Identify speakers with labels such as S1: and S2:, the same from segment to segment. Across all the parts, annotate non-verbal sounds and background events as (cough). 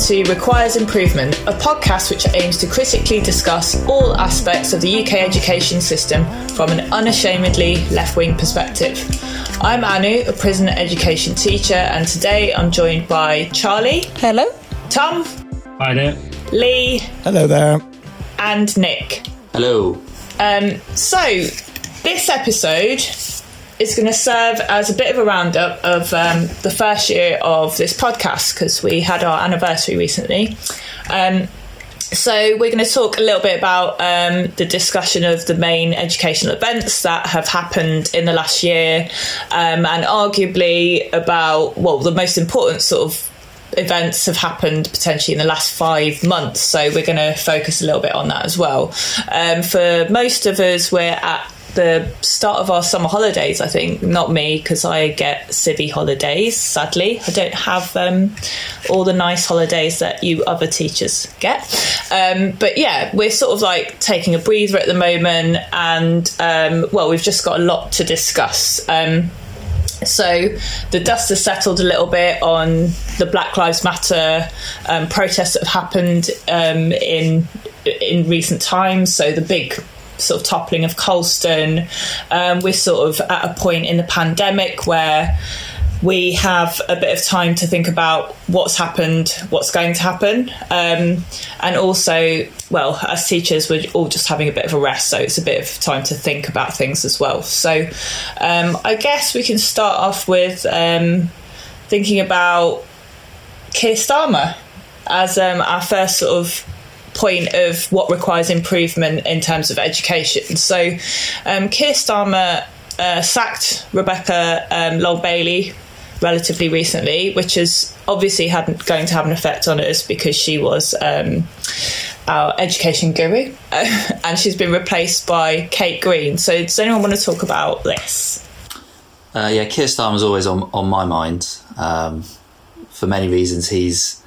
S1: welcome to Requires Improvement, a podcast which aims to critically discuss all aspects of the UK education system from an unashamedly left wing perspective. I'm Anu, a prison education teacher, and today I'm joined by Charlie.
S2: Hello.
S1: Tom.
S3: Hi there.
S1: Lee.
S4: Hello there.
S1: And Nik.
S5: Hello.
S1: Um, so, this episode is going to serve as a bit of a roundup of um, the first year of this podcast because we had our anniversary recently. Um, so we're going to talk a little bit about um, the discussion of the main educational events that have happened in the last year, um, and arguably about well the most important sort of events have happened potentially in the last five months. So we're going to focus a little bit on that as well. Um, for most of us, we're at the start of our summer holidays, I think. Not me, because I get civvy holidays, sadly. I don't have um, all the nice holidays that you other teachers get. Um, but yeah, we're sort of like taking a breather at the moment, and um, well, we've just got a lot to discuss. Um, so the dust has settled a little bit on the Black Lives Matter um, protests that have happened um, in in recent times. So the big sort of toppling of Colston. Um, we're sort of at a point in the pandemic where we have a bit of time to think about what's happened, what's going to happen, um, and also, well, as teachers, we're all just having a bit of a rest, so it's a bit of time to think about things as well. So, um, I guess we can start off with um, thinking about Keir Starmer as um, our first sort of point of what requires improvement in terms of education. So, um, Keir Starmer uh, sacked Rebecca um, Long Bailey relatively recently, which is obviously had going to have an effect on us because she was um, our education guru, (laughs) and she's been replaced by Kate Green. So, does anyone want to talk about this?
S5: Uh, yeah, Keir Starmer's always on on my mind um, for many reasons. He's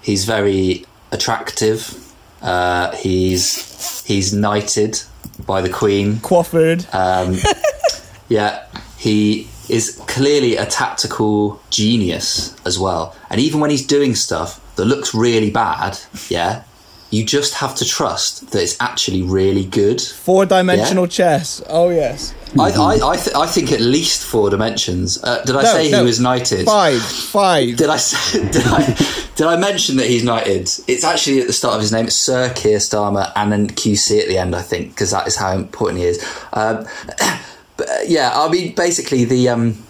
S5: he's very attractive. Uh, he's he's knighted by the Queen.
S4: Quafford.
S5: Um, (laughs) yeah, he is clearly a tactical genius as well. And even when he's doing stuff that looks really bad, yeah, you just have to trust that it's actually really good.
S4: Four dimensional yeah? chess. Oh yes.
S5: I I, I, th- I, think at least four dimensions. Uh, did I no, say no. he was knighted?
S4: Five, five.
S5: Did I say, (laughs) did I did I mention that he's knighted? It's actually at the start of his name, Sir Keir Starmer, and then QC at the end. I think because that is how important he is. Um, (coughs) but uh, yeah, I mean, basically the um,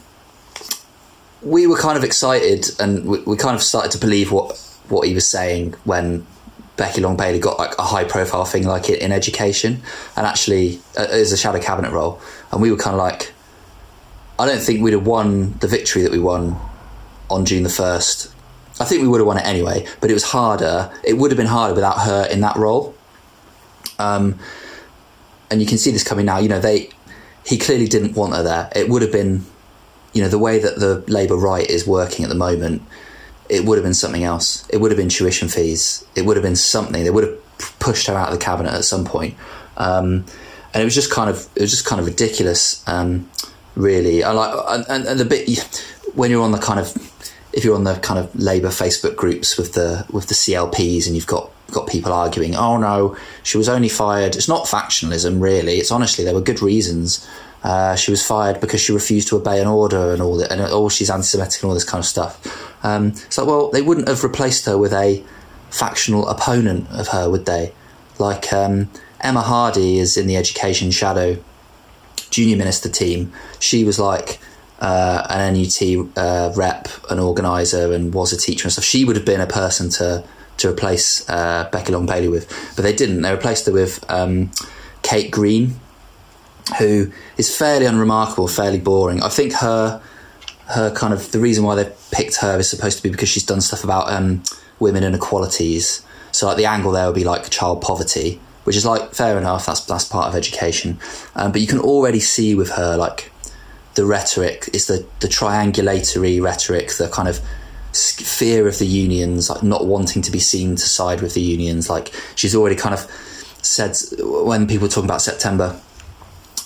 S5: we were kind of excited, and we, we kind of started to believe what what he was saying when Becky Long Bailey got like a high profile thing like it in education, and actually uh, as a shadow cabinet role, and we were kind of like, I don't think we'd have won the victory that we won on June the first. I think we would have won it anyway, but it was harder. It would have been harder without her in that role. Um, and you can see this coming now. You know, they he clearly didn't want her there. It would have been, you know, the way that the Labour right is working at the moment it would have been something else. It would have been tuition fees. It would have been something. They would have pushed her out of the cabinet at some point. Um, and it was just kind of it was just kind of ridiculous, um, really. I like and, and the bit when you're on the kind of if you're on the kind of Labour Facebook groups with the with the CLPs and you've got got people arguing, oh no, she was only fired. It's not factionalism, really. It's honestly there were good reasons. Uh, she was fired because she refused to obey an order and all that, and oh, she's anti-Semitic and all this kind of stuff. Um, so, well, they wouldn't have replaced her with a factional opponent of her, would they? Like um, Emma Hardy is in the Education Shadow junior minister team. She was like uh, an NUT uh, rep, an organizer, and was a teacher and stuff. She would have been a person to to replace uh, Becky Long Bailey with, but they didn't. They replaced her with um, Kate Green, who is fairly unremarkable, fairly boring. I think her her kind of the reason why they picked her is supposed to be because she's done stuff about um, women inequalities. So like the angle there would be like child poverty, which is like fair enough. That's that's part of education, um, but you can already see with her like the rhetoric is the the triangulatory rhetoric, the kind of fear of the unions, like not wanting to be seen to side with the unions. Like she's already kind of said when people talk about September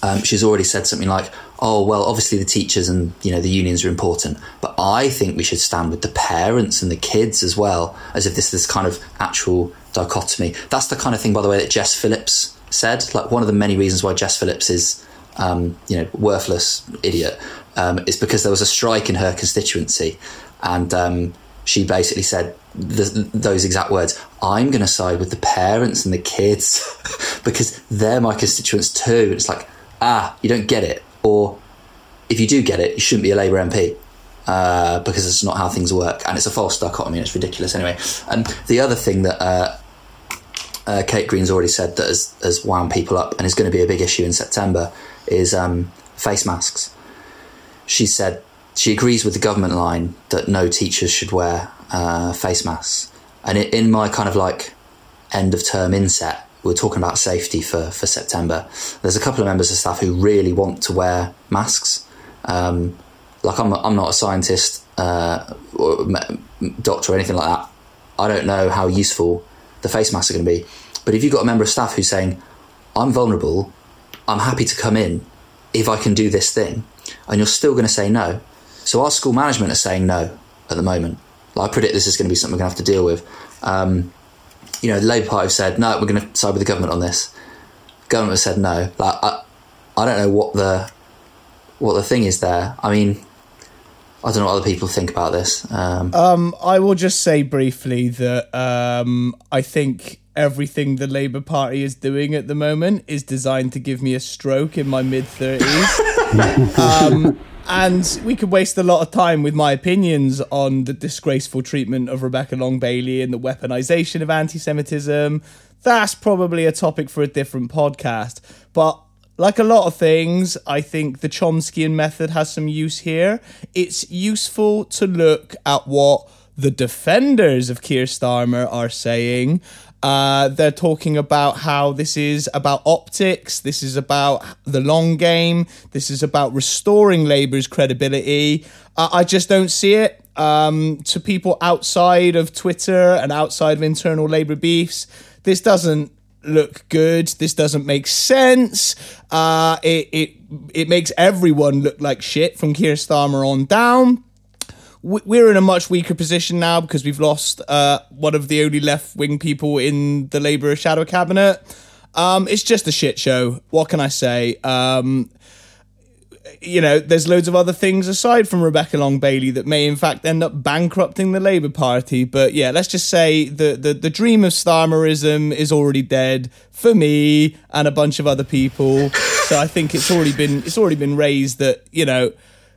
S5: um, she's already said something like, oh well, obviously the teachers and you know the unions are important, but I think we should stand with the parents and the kids as well, as if this is this kind of actual dichotomy. That's the kind of thing, by the way, that Jess Phillips said. Like one of the many reasons why Jess Phillips is, um, you know, worthless idiot, um, is because there was a strike in her constituency, and um, she basically said the, those exact words. I'm going to side with the parents and the kids (laughs) because they're my constituents too. And it's like, ah, you don't get it, or if you do get it, you shouldn't be a Labour MP. Uh, because it's not how things work, and it's a false dichotomy. And it's ridiculous anyway. And the other thing that uh, uh, Kate Green's already said that has, has wound people up and is going to be a big issue in September is um, face masks. She said she agrees with the government line that no teachers should wear uh, face masks. And in my kind of like end of term inset, we're talking about safety for, for September. There's a couple of members of staff who really want to wear masks. Um, like I'm, I'm not a scientist uh, or doctor or anything like that. I don't know how useful the face masks are going to be. But if you've got a member of staff who's saying, I'm vulnerable, I'm happy to come in if I can do this thing, and you're still going to say no. So our school management are saying no at the moment. Like, I predict this is going to be something we're going to have to deal with. Um, you know, the Labour Party have said, no, we're going to side with the government on this. Government has said no. Like, I, I don't know what the what the thing is there. I mean, I don't know what other people think about this. Um,
S4: um, I will just say briefly that um, I think everything the Labour Party is doing at the moment is designed to give me a stroke in my mid 30s. (laughs) (laughs) um, and we could waste a lot of time with my opinions on the disgraceful treatment of Rebecca Long Bailey and the weaponization of anti Semitism. That's probably a topic for a different podcast. But like a lot of things, I think the Chomskyan method has some use here. It's useful to look at what the defenders of Keir Starmer are saying. Uh, they're talking about how this is about optics, this is about the long game, this is about restoring Labour's credibility. Uh, I just don't see it. Um, to people outside of Twitter and outside of internal Labour beefs, this doesn't look good. This doesn't make sense. Uh, it it it makes everyone look like shit from Keir Starmer on down. We're in a much weaker position now because we've lost uh, one of the only left wing people in the Labour shadow cabinet. Um, it's just a shit show. What can I say? Um, you know, there's loads of other things aside from Rebecca Long Bailey that may in fact end up bankrupting the Labour Party. But yeah, let's just say the the, the dream of Starmerism is already dead for me and a bunch of other people. so I think it's already been it's already been raised that you know.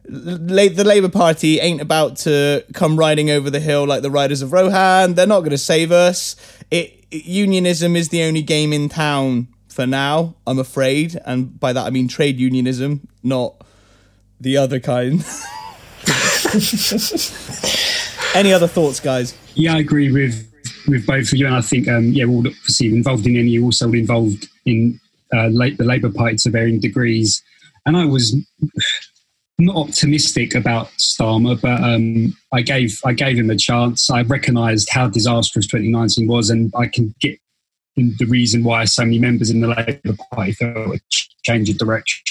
S4: The Labour Party ain't about to come riding over the hill like the Riders of Rohan. They're not going to save us. It, unionism is the only game in town for now, I'm afraid. And by that I mean trade unionism, not the other kind. (laughs) Any other thoughts, guys?
S2: Yeah, I agree with with both of you, and I think um, yeah, we're all obviously involved in any, also involved in uh, the Labour Party to varying degrees. And I was not optimistic about Starmer, but um, I gave I gave him a chance. I recognised how disastrous 2019 was, and I can get the reason why so many members in the Labour Party felt a change of direction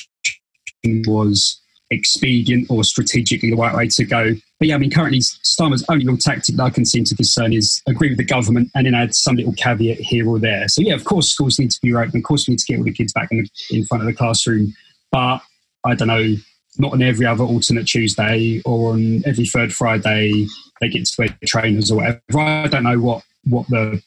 S2: was expedient or strategically the right way to go. But yeah, I mean, currently Starmer's only real tactic that I can seem to discern is agree with the government and then add some little caveat here or there. So yeah, of course, schools need to be open. Of course, we need to get all the kids back in, in front of the classroom. But I don't know, not on every other alternate Tuesday or on every third Friday they get to wear trainers or whatever. I don't know what what the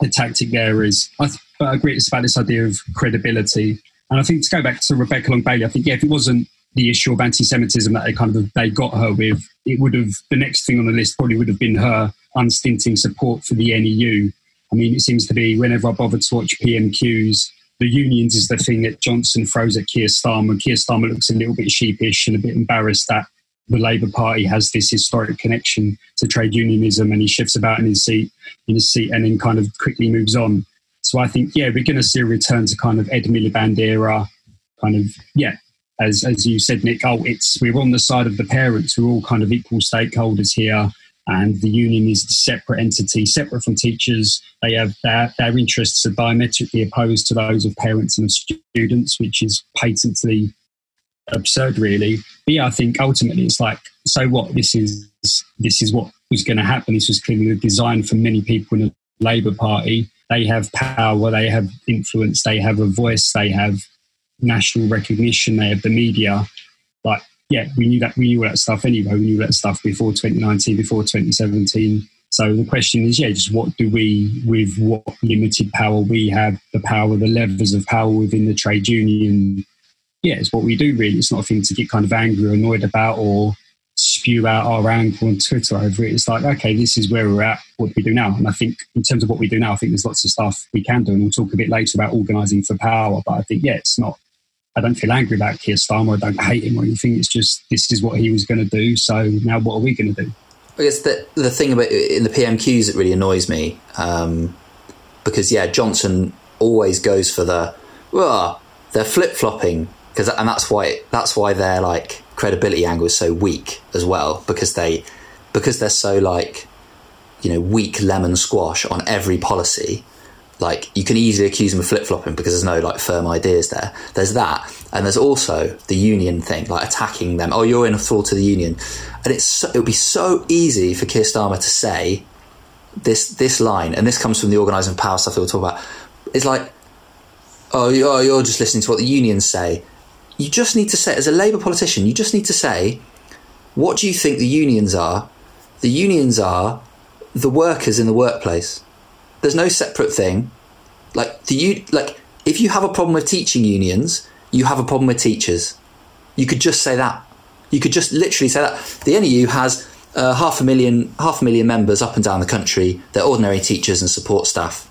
S2: the tactic there is. I, th- I agree it's about this idea of credibility. And I think to go back to Rebecca Long Bailey, I think yeah, if it wasn't the issue of anti-Semitism that they kind of they got her with, it would have the next thing on the list probably would have been her unstinting support for the NEU. I mean, it seems to be whenever I bother to watch PMQs, the unions is the thing that Johnson throws at Keir Starmer. Keir Starmer looks a little bit sheepish and a bit embarrassed that the Labour Party has this historic connection to trade unionism, and he shifts about in his seat, in his seat, and then kind of quickly moves on. So I think, yeah, we're going to see a return to kind of Ed Miliband era, kind of, yeah, as as you said, Nik, oh, it's we're on the side of the parents. We're all kind of equal stakeholders here, and the union is a separate entity, separate from teachers. They have their their interests are diametrically opposed to those of parents and students, which is patently absurd, really. But yeah, I think ultimately it's like, so what? This is this is what was going to happen. This was clearly designed for many people in the Labour Party. They have power, they have influence, they have a voice, they have national recognition, they have the media. Like, yeah, we knew that we knew that stuff anyway. We knew that stuff before 2019, before 2017. So the question is, yeah, just what do we, with what limited power we have, the power, the levers of power within the trade union yeah, it's what we do really. It's not a thing to get kind of angry or annoyed about or spew out our anger on Twitter over it. It's like, okay, this is where we're at. What do we do now? And I think in terms of what we do now, I think there's lots of stuff we can do. And we'll talk a bit later about organising for power. But I think, yeah, it's not, I don't feel angry about Keir Starmer. I don't hate him or anything. It's just, this is what he was going to do. So now what are we going to do?
S5: I guess the, the thing about in the PMQs that really annoys me, um, because yeah, Johnson always goes for the, well, they're flip flopping because and that's why that's why their like credibility angle is so weak as well because they because they're so like you know weak lemon squash on every policy like you can easily accuse them of flip-flopping because there's no like firm ideas there. There's that and there's also the union thing like attacking them. Oh you're in a thrall to the union. And it's so, it would be so easy for Keir Starmer to say this this line and this comes from the organising power stuff that we'll talk about. It's like oh, oh you're just listening to what the unions say. You just need to say, as a Labour politician, you just need to say, what do you think the unions are? The unions are the workers in the workplace. There's no separate thing. Like the like if you have a problem with teaching unions, you have a problem with teachers. You could just say that. You could just literally say that. The NEU has uh, half a million half a million members up and down the country. They're ordinary teachers and support staff.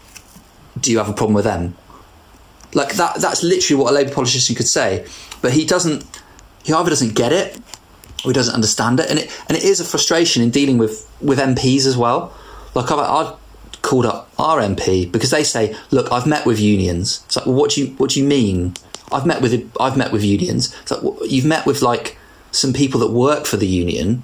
S5: Do you have a problem with them? Like that. That's literally what a Labour politician could say but he doesn't. He either doesn't get it or he doesn't understand it, and it and it is a frustration in dealing with with MPs as well. Like I've, I've called up our MP because they say, "Look, I've met with unions." It's like, well, what do you what do you mean? I've met with I've met with unions. It's like well, you've met with like some people that work for the union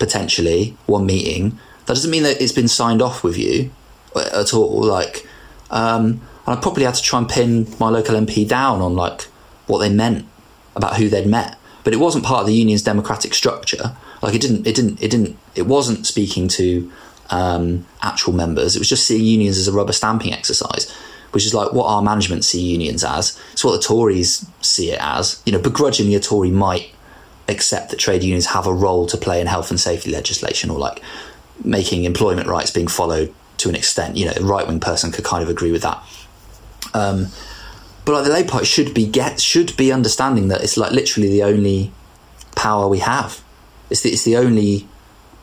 S5: potentially one meeting. That doesn't mean that it's been signed off with you at all. Like, um, and I probably had to try and pin my local MP down on like what they meant about who they'd met, but it wasn't part of the union's democratic structure. Like it didn't, it didn't, it didn't, it wasn't speaking to um, actual members. It was just seeing unions as a rubber stamping exercise, which is like what our management see unions as. It's what the Tories see it as. You know, begrudgingly, a Tory might accept that trade unions have a role to play in health and safety legislation or like making employment rights being followed to an extent. You know, a right wing person could kind of agree with that. Um, but like the Labour Party should be get should be understanding that it's like literally the only power we have. It's the, it's the only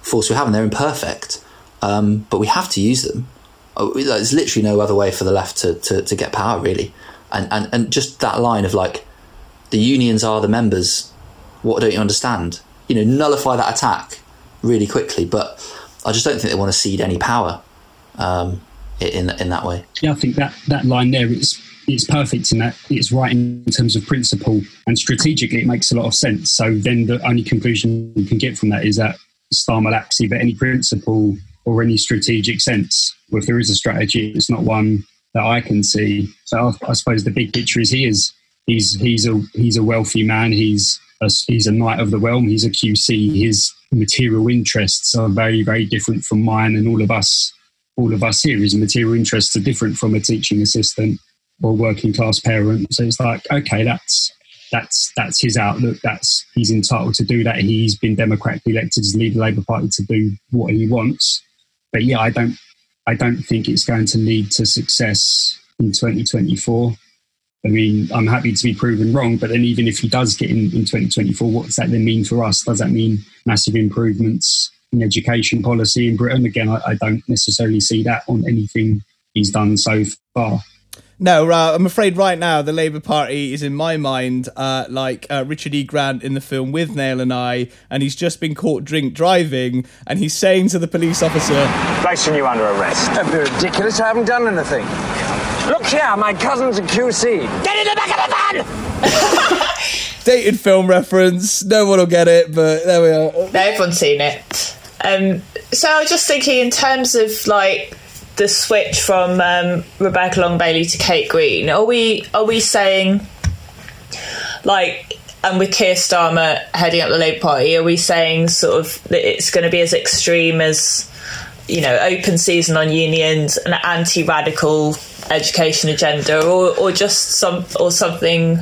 S5: force we have, and they're imperfect. Um, but we have to use them. Oh, there's literally no other way for the left to, to, to get power, really. And, and and just that line of like, the unions are the members. What don't you understand? You know, nullify that attack really quickly. But I just don't think they want to cede any power um, in in that way.
S2: Yeah, I think that that line there is it's perfect in that it's right in terms of principle and strategically it makes a lot of sense. So then the only conclusion you can get from that is that Starmer lacks either any principle or any strategic sense. Well, if there is a strategy, it's not one that I can see. So I, suppose the big picture is he is he's he's a he's a wealthy man. He's a, he's a knight of the realm. He's a QC. His material interests are very very different from mine and all of us. All of us here. His material interests are different from a teaching assistant or working class parent. So it's like, okay, that's that's that's his outlook. That's he's entitled to do that. He's been democratically elected as leader of the Labour Party to do what he wants. But yeah, I don't I don't think it's going to lead to success in 2024. I mean, I'm happy to be proven wrong, but then even if he does get in in 2024, what does that then mean for us? Does that mean massive improvements in education policy in Britain? Again, I, I don't necessarily see that on anything he's done so far.
S4: No, uh, I'm afraid right now the Labour Party is in my mind uh, like uh, Richard E. Grant in the film Withnail and I, and he's just been caught drink driving, and he's saying to the police officer,
S3: "Placing you under arrest."
S6: That'd be ridiculous. I haven't done anything. Look here, my cousin's a QC.
S3: Get in the back of the van. (laughs)
S4: Dated film reference. No one will get it, but there we are.
S1: No, everyone's seen it. Um, so I was just thinking in terms of like the switch from um, Rebecca Long Bailey to Kate Green, are we are we saying like and with Keir Starmer heading up the Labour Party, are we saying sort of that it's going to be as extreme as you know open season on unions, an anti-radical education agenda, or or just some or something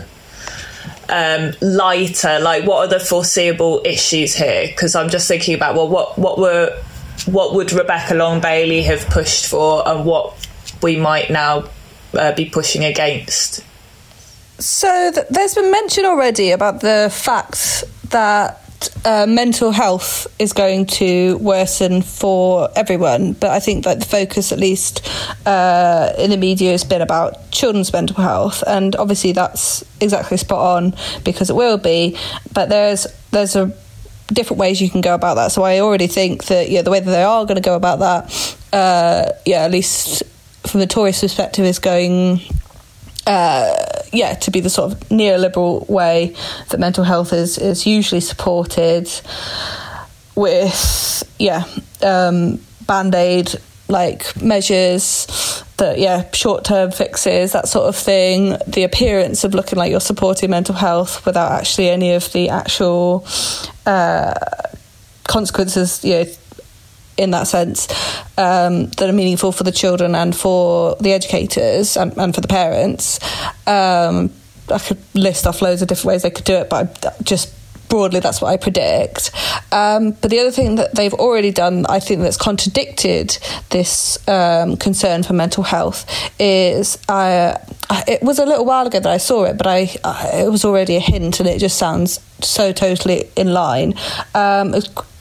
S1: um, lighter? Like, what are the foreseeable issues here? Because I'm just thinking about well, what what were what would Rebecca Long Bailey have pushed for, and what we might now uh, be pushing against?
S7: So th- there's been mention already about the fact that uh, mental health is going to worsen for everyone, but I think that the focus, at least uh, in the media, has been about children's mental health, and obviously that's exactly spot on because it will be. But there's there's a different ways you can go about that. So I already think that yeah, the way that they are going to go about that, uh, yeah, at least from the Tories' perspective, is going uh, yeah, to be the sort of neoliberal way that mental health is is usually supported with yeah um, band aid like measures that yeah short term fixes that sort of thing the appearance of looking like you're supporting mental health without actually any of the actual uh, consequences you know in that sense um, that are meaningful for the children and for the educators and, and for the parents. Um, I could list off loads of different ways they could do it, but I just broadly that's what I predict. Um, but the other thing that they've already done, I think, that's contradicted this um, concern for mental health is uh, it was a little while ago that I saw it, but I it was already a hint, and it just sounds so totally in line. Um,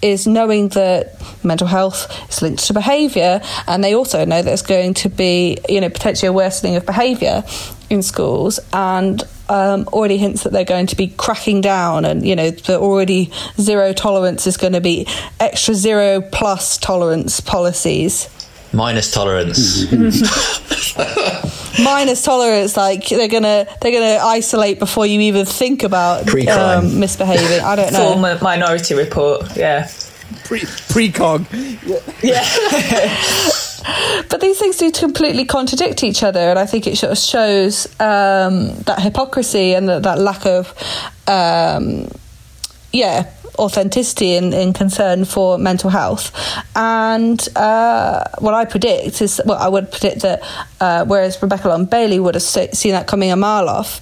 S7: is knowing that mental health is linked to behaviour, and they also know that there's going to be, you know, potentially a worsening of behaviour in schools, and um, already hints that they're going to be cracking down, and you know, the already zero tolerance is going to be extra zero plus tolerance policies.
S5: Minus tolerance. (laughs)
S7: Minus tolerance, like they're gonna they're gonna isolate before you even think about um, misbehaving. I don't know.
S1: Former Minority Report, yeah.
S4: Pre precog. (laughs) (laughs)
S7: But these things do completely contradict each other, and I think it sort of shows um, that hypocrisy and that, that lack of, um, yeah, authenticity and, concern for mental health. And uh, what I predict is, well, I would predict that uh, whereas Rebecca Long Bailey would have seen that coming a mile off.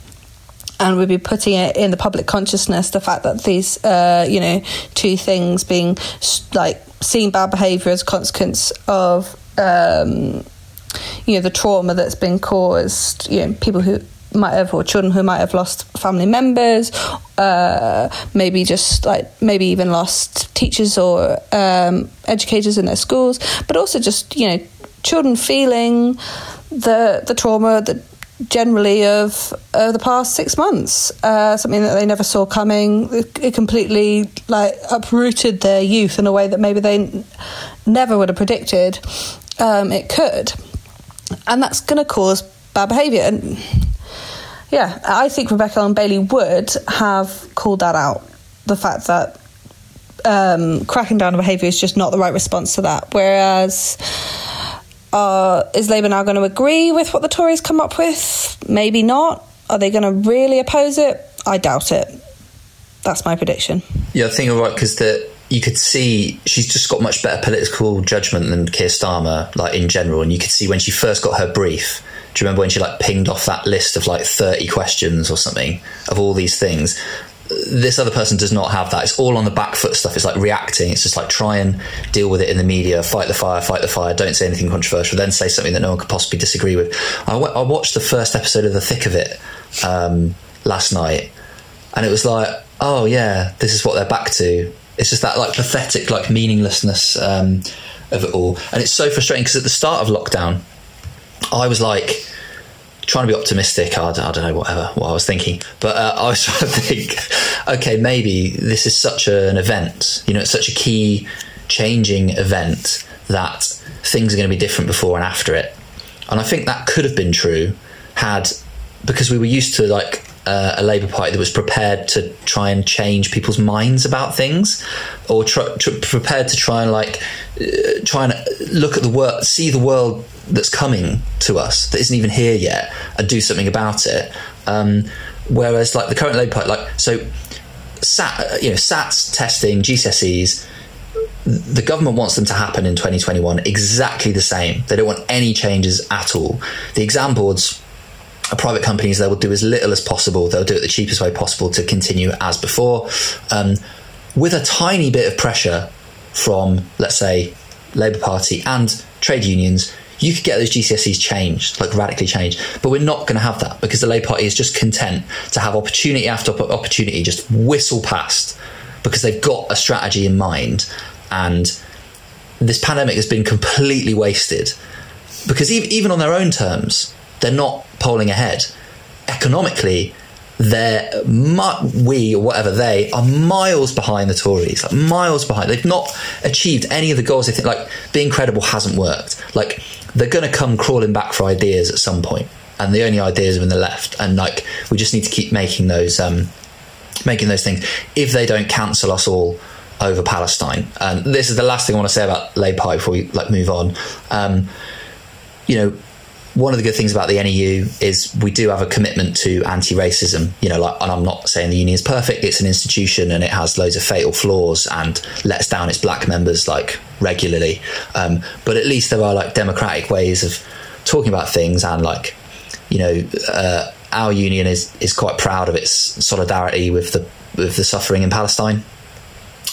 S7: And we'd be putting it in the public consciousness the fact that these, uh, you know, two things being like seeing bad behaviour as a consequence of um, you know the trauma that's been caused you know people who might have or children who might have lost family members uh, maybe just like maybe even lost teachers or um, educators in their schools but also just you know children feeling the the trauma that generally of uh, the past six months uh, something that they never saw coming. It, it completely like uprooted their youth in a way that maybe they n- never would have predicted um, it could and that's going to cause bad behaviour and yeah I think Rebecca and Bailey would have called that out the fact that um, cracking down on behaviour is just not the right response to that whereas uh, is Labour now going to agree with what the Tories come up with? Maybe not. Are they going to really oppose it? I doubt it. That's my prediction.
S5: Yeah, I think you're right because that you could see she's just got much better political judgment than Keir Starmer, like in general. And you could see when she first got her brief. Do you remember when she like pinged off that list of like thirty questions or something of all these things? This other person does not have that. It's all on the back foot stuff. It's like reacting. It's just like try and deal with it in the media. Fight the fire. Fight the fire. Don't say anything controversial. Then say something that no one could possibly disagree with. I, w- I watched the first episode of The Thick of It um, last night, and it was like, oh yeah, this is what they're back to. It's just that like pathetic, like meaninglessness um, of it all, and it's so frustrating because at the start of lockdown, I was like trying to be optimistic. I, I don't know whatever what I was thinking, but uh, I was (laughs) trying to think, okay, maybe this is such an event. You know, it's such a key changing event that things are going to be different before and after it. And I think that could have been true had because we were used to like uh, a Labour Party that was prepared to try and change people's minds about things, or tr- tr- prepared to try and like uh, try and look at the world, see the world that's coming to us that isn't even here yet, and do something about it. Um, whereas like the current Labour Party, like so sat, uh, you know, SATs testing GCSEs. The government wants them to happen in 2021 exactly the same. They don't want any changes at all. The exam boards private companies. They will do as little as possible. They'll do it the cheapest way possible to continue as before, um, with a tiny bit of pressure from, let's say, Labour Party and trade unions you could get those GCSEs changed, like radically changed. But we're not going to have that because the Labour Party is just content to have opportunity after opportunity just whistle past because they've got a strategy in mind. And this pandemic has been completely wasted because even on their own terms, they're not polling ahead. Economically, they're we or whatever they are miles behind the Tories, like miles behind. They've not achieved any of the goals they think. Like being credible hasn't worked. Like they're going to come crawling back for ideas at some point, and the only ideas are in the left. And like we just need to keep making those um, making those things. If they don't cancel us all over Palestine, and this is the last thing I want to say about Labour before we like move on. Um, you know, one of the good things about the NEU is we do have a commitment to anti-racism. You know, like, and I'm not saying the union is perfect. It's an institution and it has loads of fatal flaws and lets down its black members like regularly. Um, but at least there are like democratic ways of talking about things and like, you know, uh, our union is is quite proud of its solidarity with the with the suffering in Palestine.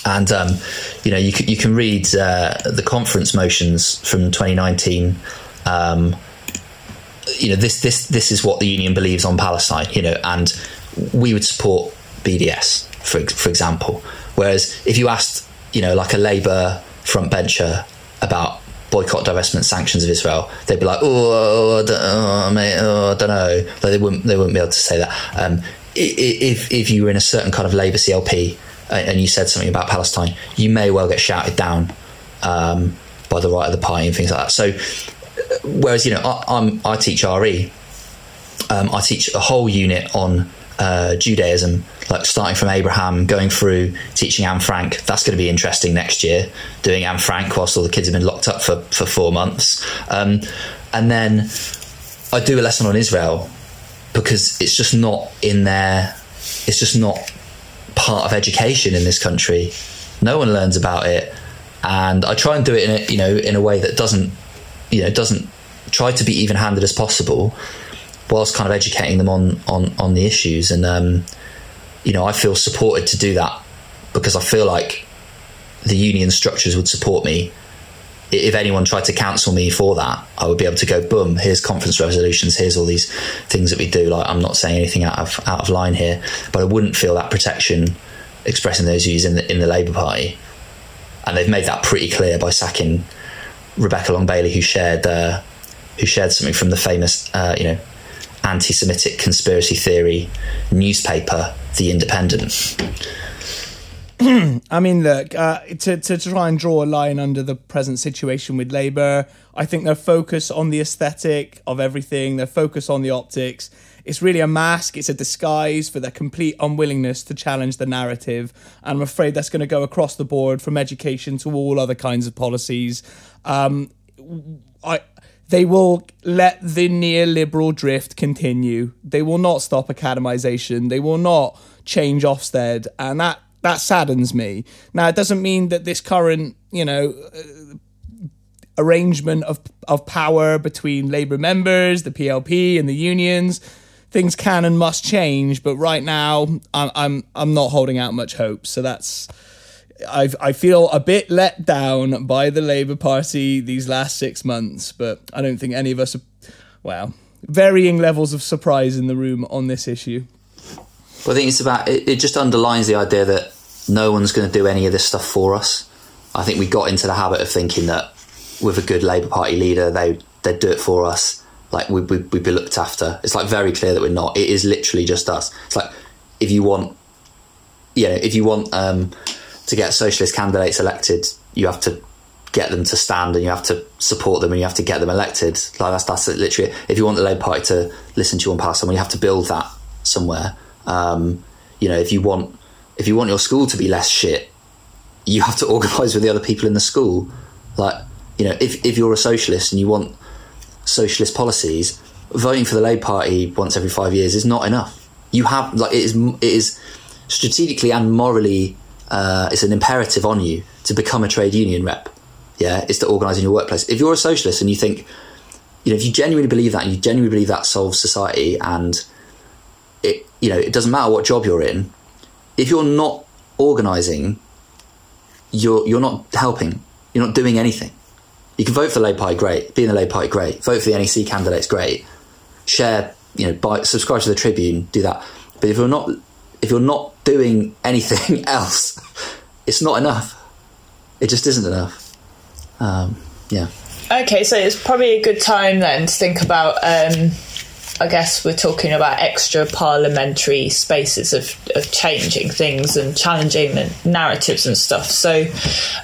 S5: And um, you know, you can, you can read uh, the conference motions from 2019. Um, you know this this this is what the union believes on Palestine. You know, and we would support BDS for for example. Whereas if you asked, you know, like a Labour front bencher about boycott, divestment, sanctions of Israel, they'd be like, "Oh, I don't, oh, mate, oh, I don't know." Like they wouldn't they wouldn't be able to say that. Um, if if you were in a certain kind of Labour CLP and you said something about Palestine, you may well get shouted down um, by the right of the party and things like that. So whereas you know I, I teach RE, um, I teach a whole unit on uh, Judaism, like starting from Abraham, going through teaching Anne Frank. That's going to be interesting next year, doing Anne Frank whilst all the kids have been locked up for, for four months. Um, and then I do a lesson on Israel because it's just not in there, it's just not part of education in this country. No one learns about it. And I try and do it in a, you know, in a way that doesn't you know doesn't try to be even handed as possible whilst kind of educating them on on on the issues. And um, you know I feel supported to do that because I feel like the union structures would support me. If anyone tried to cancel me for that I would be able to go boom here's conference resolutions here's all these things that we do. Like I'm not saying anything out of out of line here but I wouldn't feel that protection expressing those views in the in the Labour Party. And they've made that pretty clear by sacking Rebecca Long Bailey, who shared uh, who shared something from the famous, uh, you know, anti-Semitic conspiracy theory newspaper, The Independent. (clears throat)
S4: I mean, look, uh, to, to try and draw a line under the present situation with Labour, I think their focus on the aesthetic of everything, their focus on the optics, it's really a mask, it's a disguise for their complete unwillingness to challenge the narrative. And I'm afraid that's going to go across the board from education to all other kinds of policies. Um, I they will let the neoliberal drift continue. They will not stop academization. They will not change Ofsted, and that that saddens me. Now, it doesn't mean that this current, you know, uh, arrangement of of power between Labour members, the PLP, and the unions, things can and must change. But right now, I'm I'm I'm not holding out much hope. So that's I I feel a bit let down by the Labour Party these last six months, but I don't think any of us are, well, varying levels of surprise in the room on this issue.
S5: Well, I think it's about it, it just underlines the idea that no one's going to do any of this stuff for us. I think we got into the habit of thinking that with a good Labour Party leader, they they'd do it for us. Like we, we, we'd be looked after. It's like very clear that we're not. It is literally just us. It's like if you want, you know, if you want um, to get socialist candidates elected, you have to get them to stand and you have to support them and you have to get them elected. Like that's that's literally if you want the Labour Party to listen to you and pass on you have to build that somewhere. Um, you know, if you want if you want your school to be less shit, you have to (laughs) organise with the other people in the school. Like you know, if if you're a socialist and you want socialist policies, voting for the Labour Party once every five years is not enough. You have like it is it is strategically and morally, uh, it's an imperative on you to become a trade union rep. Yeah, it's to organise in your workplace. If you're a socialist and you think, you know, if you genuinely believe that, and you genuinely believe that solves society, and it, you know, it doesn't matter what job you're in. If you're not organising, you're you're not helping. You're not doing anything. You can vote for the Labour Party, great. Be in the Labour Party, great. Vote for the NEC candidates, great. Share, you know, buy, subscribe to the Tribune, do that. But if you're not, if you're not doing (laughs) anything else, it's not enough. It just isn't enough. Um, yeah.
S1: Okay, so it's probably a good time then to think about. Um, I guess we're talking about extra parliamentary spaces of, of changing things and challenging narratives and stuff. So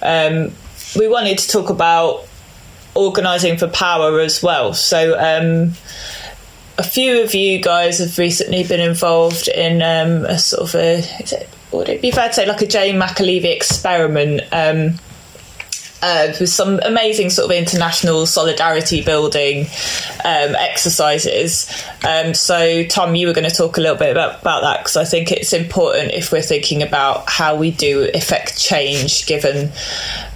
S1: um, we wanted to talk about organising for power as well. So um, a few of you guys have recently been involved in um, a sort of a. It, would it be fair to say like a Jane McAlevey experiment? Um, uh, with some amazing sort of international solidarity building um, exercises. Um, so, Tom, you were going to talk a little bit about, about that because I think it's important if we're thinking about how we do effect change given.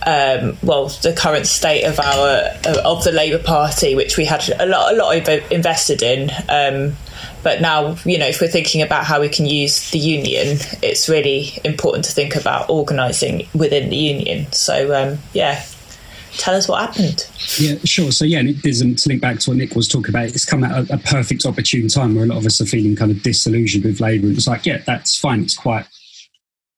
S1: Um, well, the current state of our of the Labour Party, which we had a lot, a lot invested in, um, but now, you know, if we're thinking about how we can use the union, it's really important to think about organising within the union. So, um, yeah, tell us what happened.
S2: Yeah, sure. So, yeah, there's um, to link back to what Nik was talking about. It's come at a, a, perfect opportune time where a lot of us are feeling kind of disillusioned with Labour. It's like, yeah, that's fine. It's quite.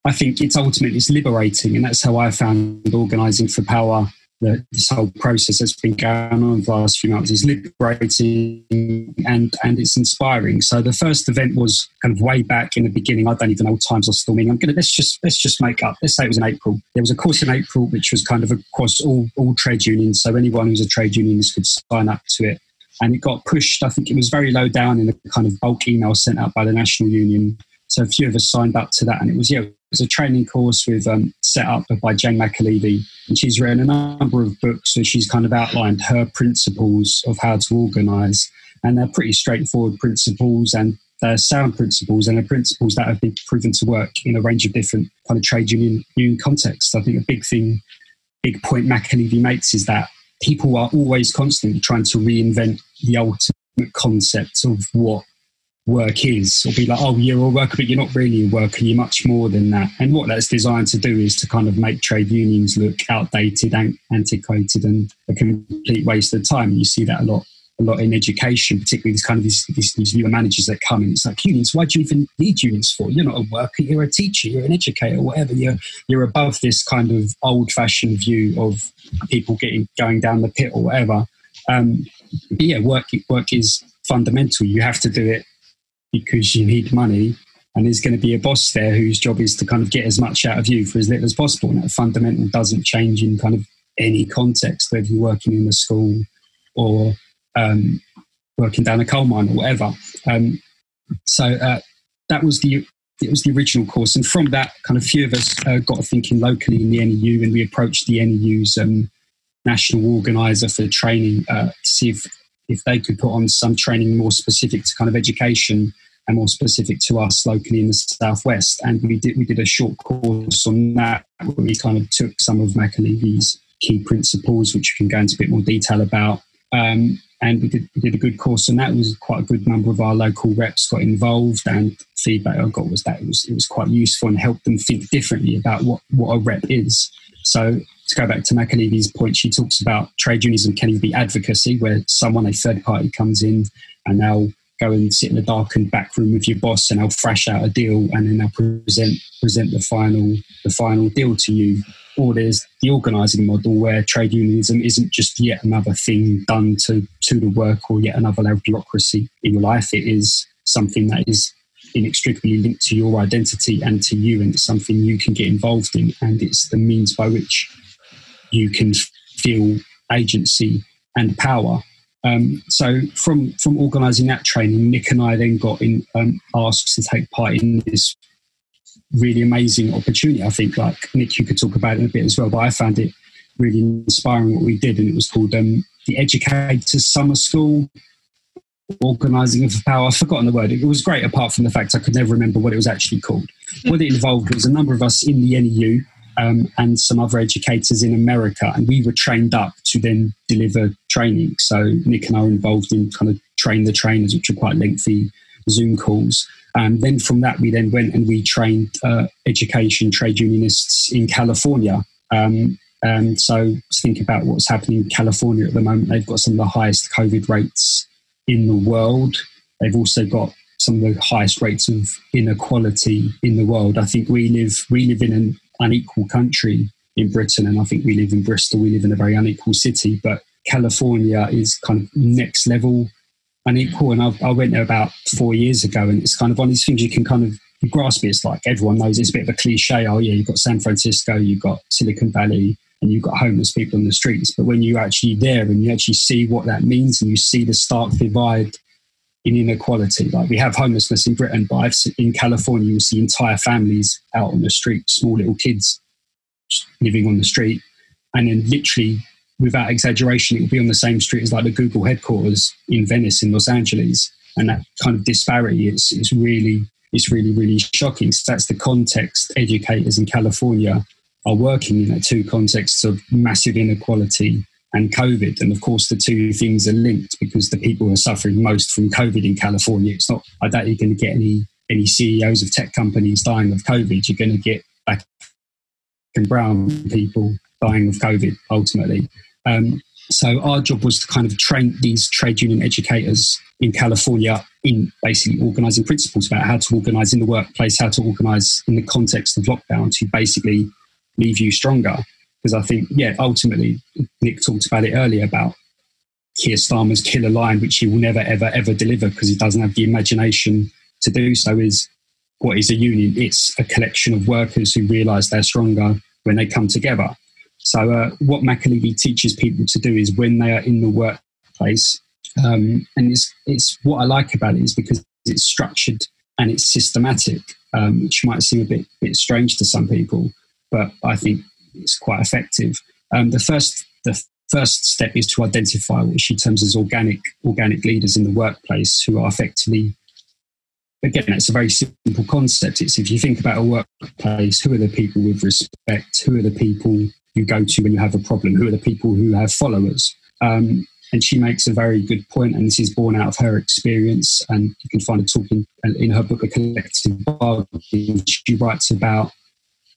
S2: I think it's ultimately it's liberating, and that's how I found organising for power that this whole process that's been going on for the last few months is liberating and and it's inspiring. So the first event was kind of way back in the beginning. I don't even know what times are still meaning. I'm gonna let's just let's just make up. Let's say it was in April. There was a course in April which was kind of across all all trade unions. So anyone who's a trade unionist could sign up to it. And it got pushed. I think it was very low down in the kind of bulk email sent out by the National Union. So a few of us signed up to that, and it was yeah, it's a training course with um, set up by Jane McAlevey, and she's written a number of books where she's kind of outlined her principles of how to organise, and they're pretty straightforward principles and they're sound principles and they're principles that have been proven to work in a range of different kind of trade union, union contexts. I think a big thing, big point McAlevey makes is that people are always constantly trying to reinvent the ultimate concept of what work is, or be like, oh, you're a worker, but you're not really a worker, you're much more than that. And what that's designed to do is to kind of make trade unions look outdated and antiquated and a complete waste of time. You see that a lot. A lot in education, particularly these kind of these, these, these newer managers that come in. It's like unions. Why do you even need unions for? You're not a worker. You're a teacher. You're an educator. Whatever. You're you're above this kind of old-fashioned view of people getting going down the pit or whatever. Um, yeah, work work is fundamental. You have to do it because you need money and there's going to be a boss there whose job is to kind of get as much out of you for as little as possible. And that fundamental doesn't change in kind of any context, whether you're working in a school or um, working down a coal mine or whatever. Um, so uh, that was the it was the original course, and from that, kind of few of us uh, got thinking locally in the NEU, and we approached the NEU's um, national organizer for training uh, to see if if they could put on some training more specific to kind of education and more specific to us locally in the southwest. And we did we did a short course on that where we kind of took some of McAlevey's key principles, which we can go into a bit more detail about. Um, and we did, we did a good course on that. Was quite a good number of our local reps got involved, and feedback I got was that it was it was quite useful and helped them think differently about what what a rep is. So to go back to McAlevey's point, she talks about trade unionism can be advocacy, where someone, a third party, comes in and they'll go and sit in a darkened back room with your boss and they'll thrash out a deal and then they'll present present the final the final deal to you. Or there's the organising model where trade unionism isn't just yet another thing done to to the work or yet another level of bureaucracy in your life. It is something that is inextricably linked to your identity and to you, and it's something you can get involved in, and it's the means by which you can feel agency and power. Um, so from from organising that training, Nik and I then got in, um, asked to take part in this really amazing opportunity. I think, like Nik, you could talk about it a bit as well, but I found it really inspiring what we did, and it was called um, the Educators Summer School organising for power. I've forgotten the word. It was great, apart from the fact I could never remember what it was actually called. what it involved was a number of us in the NEU um, and some other educators in America, and we were trained up to then deliver training. So Nik and I were involved in kind of train the trainers, which are quite lengthy Zoom calls. And then from that, we then went and we trained uh, education trade unionists in California. Um, and so think about what's happening in California at the moment. They've got some of the highest COVID rates in the world. They've also got some of the highest rates of inequality in the world. I think we live we live in an unequal country in Britain, and I think we live in Bristol. We live in a very unequal city, but California is kind of next level unequal. And I, I went there about four years ago, and it's kind of one of these things you can kind of grasp it. It's like everyone knows it's a bit of a cliche. Oh yeah, you've got San Francisco, you've got Silicon Valley, and you've got homeless people in the streets. But when you're actually there and you actually see what that means, and you see the stark divide in inequality. Like we have homelessness in Britain, but I've, in California, you see entire families out on the street, small little kids living on the street, and then literally, without exaggeration, it will be on the same street as like the Google headquarters in Venice, in Los Angeles, and that kind of disparity is is really it's really really shocking. So that's the context educators in California are working in. Two contexts of massive inequality and COVID. And of course, the two things are linked because the people who are suffering most from COVID in California, it's not, I doubt you're going to get any, any CEOs of tech companies dying of COVID. You're going to get black and brown people dying of COVID ultimately. Um, so our job was to kind of train these trade union educators in California in basically organising principles about how to organise in the workplace, how to organise in the context of lockdown to basically leave you stronger because I think, yeah, ultimately, Nik talked about it earlier about Keir Starmer's killer line, which he will never, ever, ever deliver because he doesn't have the imagination to do so. Is what is a union? It's a collection of workers who realise they're stronger when they come together. So, uh, what McAlevey teaches people to do is when they are in the workplace, um, and it's it's what I like about it is because it's structured and it's systematic, um, which might seem a bit bit strange to some people, but I think it's quite effective. Um, the first the first step is to identify what she terms as organic organic leaders in the workplace who are effectively again it's a very simple concept. It's if you think about a workplace who are the people with respect? Who are the people you go to when you have a problem? Who are the people who have followers? Um, and she makes a very good point and this is born out of her experience and you can find it talking in her book a collective bargaining. She writes about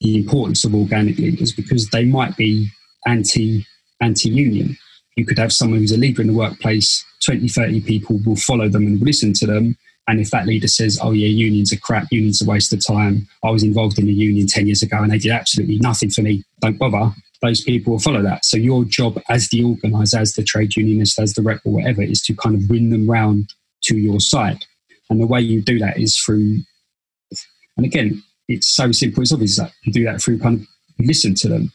S2: the importance of organic leaders because they might be anti anti union. You could have someone who's a leader in the workplace, 20, 30 people will follow them and listen to them. And if that leader says, oh, yeah, unions are crap, unions are waste of time, I was involved in a union 10 years ago and they did absolutely nothing for me, don't bother, those people will follow that. So your job as the organizer, as the trade unionist, as the rep or whatever, is to kind of win them round to your side. And the way you do that is through, and again, it's so simple. It's obvious that you do that through kind of listen to them.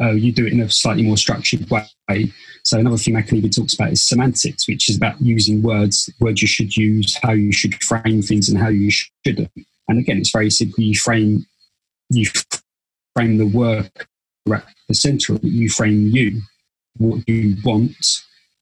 S2: Uh, you do it in a slightly more structured way. So another thing McAlevey talks about is semantics, which is about using words, words you should use, how you should frame things, and how you shouldn't. And again, it's very simple. You frame you frame the work at the centre. You frame you, what you want,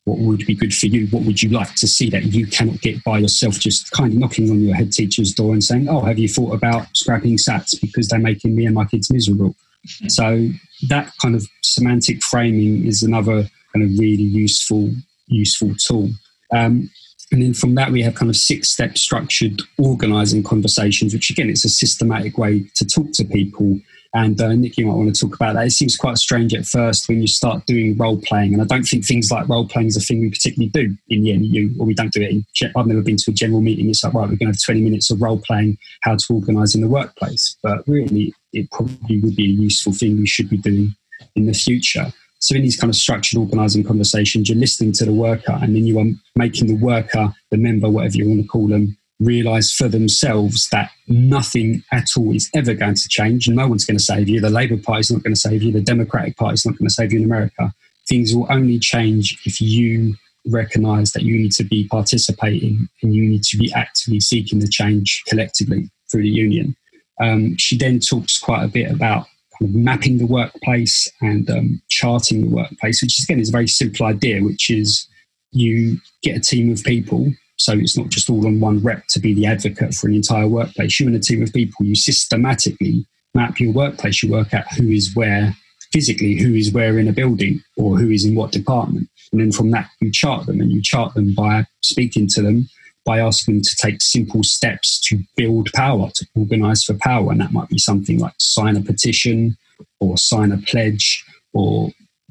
S2: what would be good for you? What would you like to see that you cannot get by yourself? Just kind of knocking on your head teacher's door and saying, "Oh, have you thought about scrapping SATs because they're making me and my kids miserable?" Mm-hmm. So that kind of semantic framing is another kind of really useful useful tool. Um, and then from that, we have kind of six step structured organizing conversations, which again, it's a systematic way to talk to people and uh, Nik, you might want to talk about that. It seems quite strange at first when you start doing role playing, and I don't think things like role playing is a thing we particularly do in the NEU, or we don't do it. In, I've never been to a general meeting. It's like right, we're going to have twenty minutes of role playing how to organise in the workplace. But really, it probably would be a useful thing we should be doing in the future. So in these kind of structured organising conversations, you're listening to the worker, and then you are making the worker, the member, whatever you want to call them, realize for themselves that nothing at all is ever going to change. And no one's going to save you. The Labour Party is not going to save you. The Democratic Party is not going to save you in America. Things will only change if you recognize that you need to be participating and you need to be actively seeking the change collectively through the union. Um, she then talks quite a bit about kind of mapping the workplace and um, charting the workplace, which is, again is a very simple idea, which is you get a team of people So it's not just all on one rep to be the advocate for an entire workplace. You and a team of people, you systematically map your workplace. You work out who is where physically, who is where in a building or who is in what department. And then from that, you chart them and you chart them by speaking to them, by asking them to take simple steps to build power, to organize for power. And that might be something like sign a petition or sign a pledge or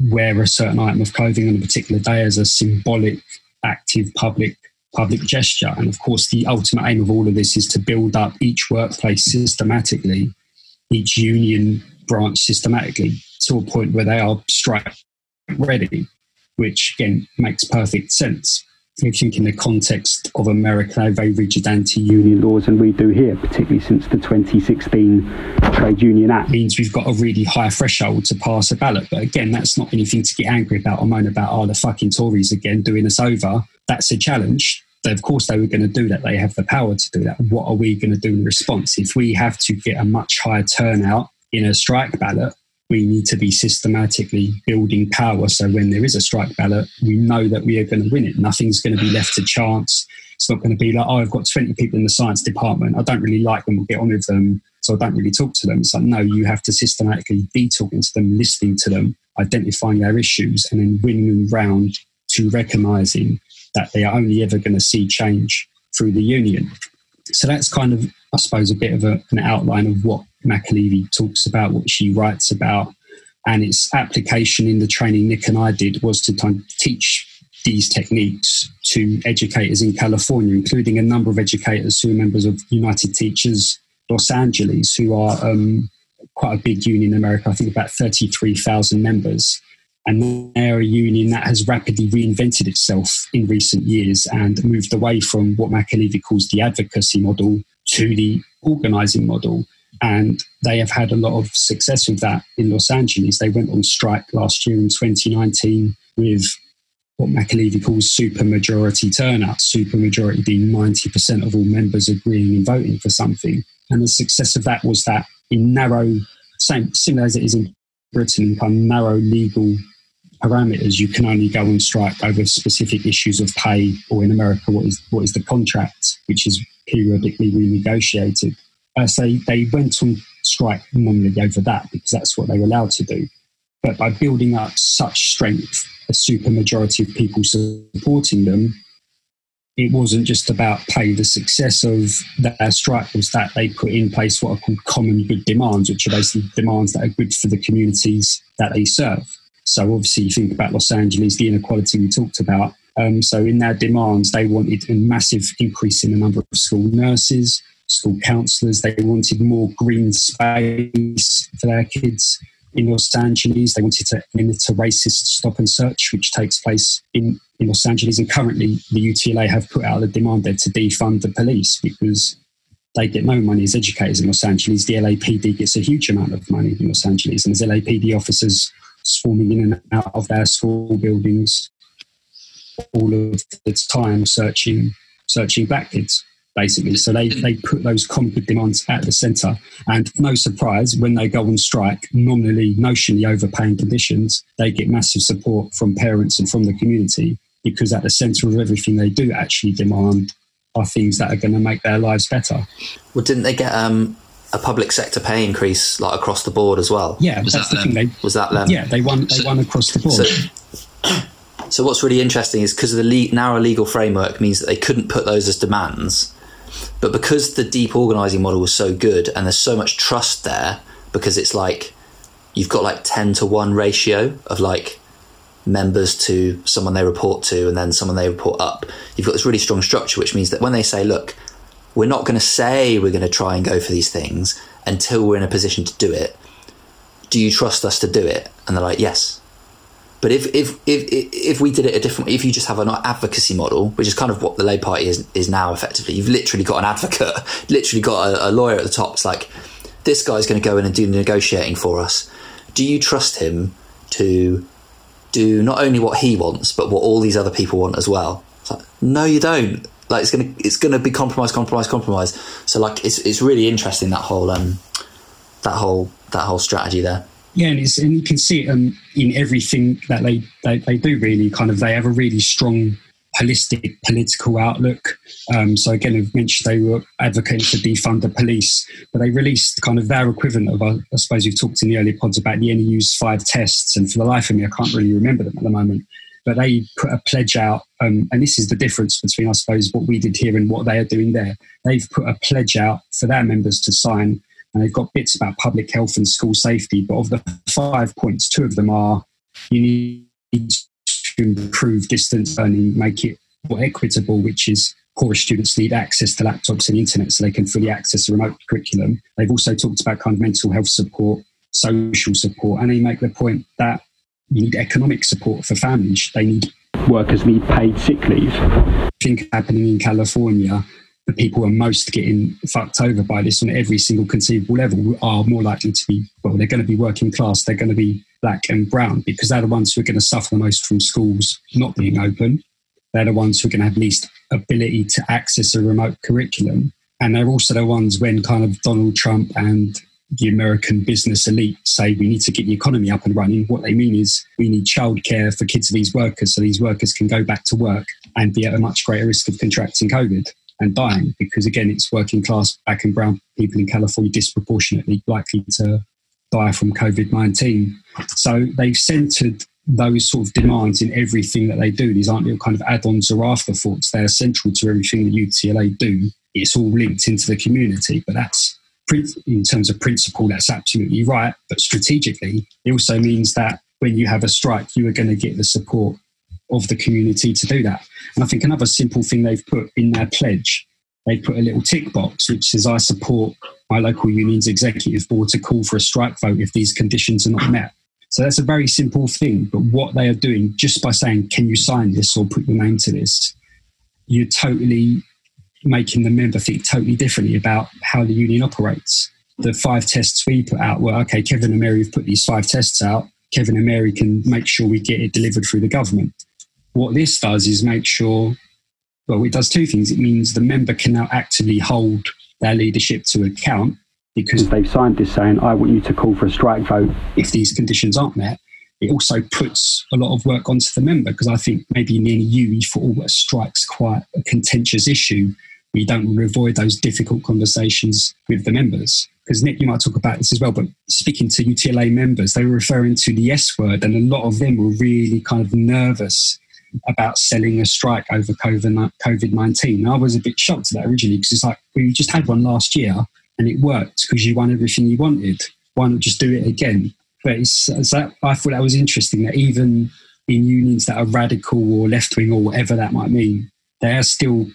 S2: wear a certain item of clothing on a particular day as a symbolic, active public public gesture. And of course, the ultimate aim of all of this is to build up each workplace systematically, each union branch systematically to a point where they are strike ready, which again makes perfect sense. You think in the context of America, they have very rigid anti-union laws, and we do here, particularly since the 2016 Trade Union Act, means we've got a really high threshold to pass a ballot. But again, that's not anything to get angry about or moan about. Oh, the fucking Tories again doing us over. That's a challenge. Of course, they were going to do that. They have the power to do that. What are we going to do in response? If we have to get a much higher turnout in a strike ballot, we need to be systematically building power. So when there is a strike ballot, we know that we are going to win it. Nothing's going to be left to chance. It's not going to be like, oh, I've got 20 people in the science department. I don't really like them. We'll get on with them. So I don't really talk to them. It's like, no, you have to systematically be talking to them, listening to them, identifying their issues, and then winning them round to recognizing that they are only ever going to see change through the union. So that's kind of, I suppose, a bit of a, an outline of what McAlevey talks about, what she writes about, and its application in the training Nik and I did was to of teach these techniques to educators in California, including a number of educators who are members of United Teachers Los Angeles, who are um, quite a big union in America. I think about 33,000 members. And they're a union that has rapidly reinvented itself in recent years and moved away from what McAlevey calls the advocacy model to the organizing model. And they have had a lot of success with that in Los Angeles. They went on strike last year in 2019 with what McAlevey calls supermajority turnout, supermajority being 90% of all members agreeing and voting for something. And the success of that was that in narrow, same similar as it is in Britain, kind of narrow legal parameters, you can only go on strike over specific issues of pay, or in America, what is what is the contract, which is periodically renegotiated. Uh, so they went on strike normally over that because that's what they were allowed to do. But by building up such strength, a supermajority of people supporting them, it wasn't just about pay. The success of their strike was that they put in place what are called common good demands, which are basically demands that are good for the communities that they serve. So obviously, you think about Los Angeles, the inequality we talked about. Um, so in their demands, they wanted a massive increase in the number of school nurses, school counsellors. They wanted more green space for their kids in Los Angeles. They wanted to limit a racist stop and search, which takes place in, in Los Angeles. And currently, the UTLA have put out a demand there to defund the police because they get no money as educators in Los Angeles. The LAPD gets a huge amount of money in Los Angeles. And as LAPD officers swarming in and out of their school buildings all of the time searching searching black kids basically. So they, they put those common demands at the centre and no surprise when they go on strike nominally notionally overpaying conditions they get massive support from parents and from the community because at the centre of everything they do actually demand are things that are going to make their lives better.
S5: Well didn't they get um a public sector pay increase like across the board as well.
S2: Yeah, was that's that the them? thing. They,
S5: was that them?
S2: Yeah, they won. They so, won across the board.
S5: So, so what's really interesting is because of the le- narrow legal framework means that they couldn't put those as demands, but because the deep organising model was so good and there's so much trust there, because it's like you've got like ten to one ratio of like members to someone they report to and then someone they report up. You've got this really strong structure, which means that when they say, "Look." We're not going to say we're going to try and go for these things until we're in a position to do it. Do you trust us to do it? And they're like, yes. But if if if if we did it a different, if you just have an advocacy model, which is kind of what the Labour Party is is now effectively, you've literally got an advocate, (laughs) literally got a, a lawyer at the top. It's like this guy's going to go in and do the negotiating for us. Do you trust him to do not only what he wants, but what all these other people want as well? Like, no, you don't like it's gonna it's gonna be compromise, compromise, compromise. So like it's it's really interesting that whole um that whole that whole strategy there.
S2: Yeah, and, and you can see it um, in everything that they, they, they do. Really, kind of, they have a really strong holistic political outlook. Um, so again, I've mentioned they were advocating for defund the police, but they released kind of their equivalent of, uh, I suppose you've talked in the earlier pods about the NEU's five tests, and for the life of me, I can't really remember them at the moment. But they put a pledge out, um, and this is the difference between, I suppose, what we did here and what they are doing there. They've put a pledge out for their members to sign, and they've got bits about public health and school safety. But of the five points, two of them are you need to improve distance learning, make it more equitable, which is poorer students need access to laptops and internet so they can fully access the remote curriculum. They've also talked about kind of mental health support, social support, and they make the point that you need economic support for families. They need workers need paid sick leave. I think happening in California, the people who are most getting fucked over by this on every single conceivable level are more likely to be, well, they're going to be working class, they're going to be black and brown because they're the ones who are going to suffer the most from schools not being open. They're the ones who are going to have least ability to access a remote curriculum. And they're also the ones when kind of Donald Trump and the American business elite say we need to get the economy up and running. What they mean is we need childcare for kids of these workers so these workers can go back to work and be at a much greater risk of contracting COVID and dying because, again, it's working class black and brown people in California disproportionately likely to die from COVID 19. So they've centered those sort of demands in everything that they do. These aren't little kind of add ons or afterthoughts, they're central to everything that UTLA do. It's all linked into the community, but that's in terms of principle, that's absolutely right. But strategically, it also means that when you have a strike, you are going to get the support of the community to do that. And I think another simple thing they've put in their pledge, they put a little tick box which says, I support my local union's executive board to call for a strike vote if these conditions are not met. So that's a very simple thing. But what they are doing, just by saying, Can you sign this or put your name to this? You're totally making the member think totally differently about how the union operates. The five tests we put out were okay, Kevin and Mary have put these five tests out. Kevin and Mary can make sure we get it delivered through the government. What this does is make sure, well, it does two things. It means the member can now actively hold their leadership to account because they've signed this saying, I want you to call for a strike vote if these conditions aren't met it also puts a lot of work onto the member because I think maybe in the you thought, oh, strike's quite a contentious issue. We don't want to avoid those difficult conversations with the members. Because Nik, you might talk about this as well, but speaking to UTLA members, they were referring to the S word, and a lot of them were really kind of nervous about selling a strike over COVID 19. I was a bit shocked at that originally because it's like, we just had one last year and it worked because you won everything you wanted. Why not just do it again? But it's, it's that, I thought that was interesting that even in unions that are radical or left wing or whatever that might mean, there are still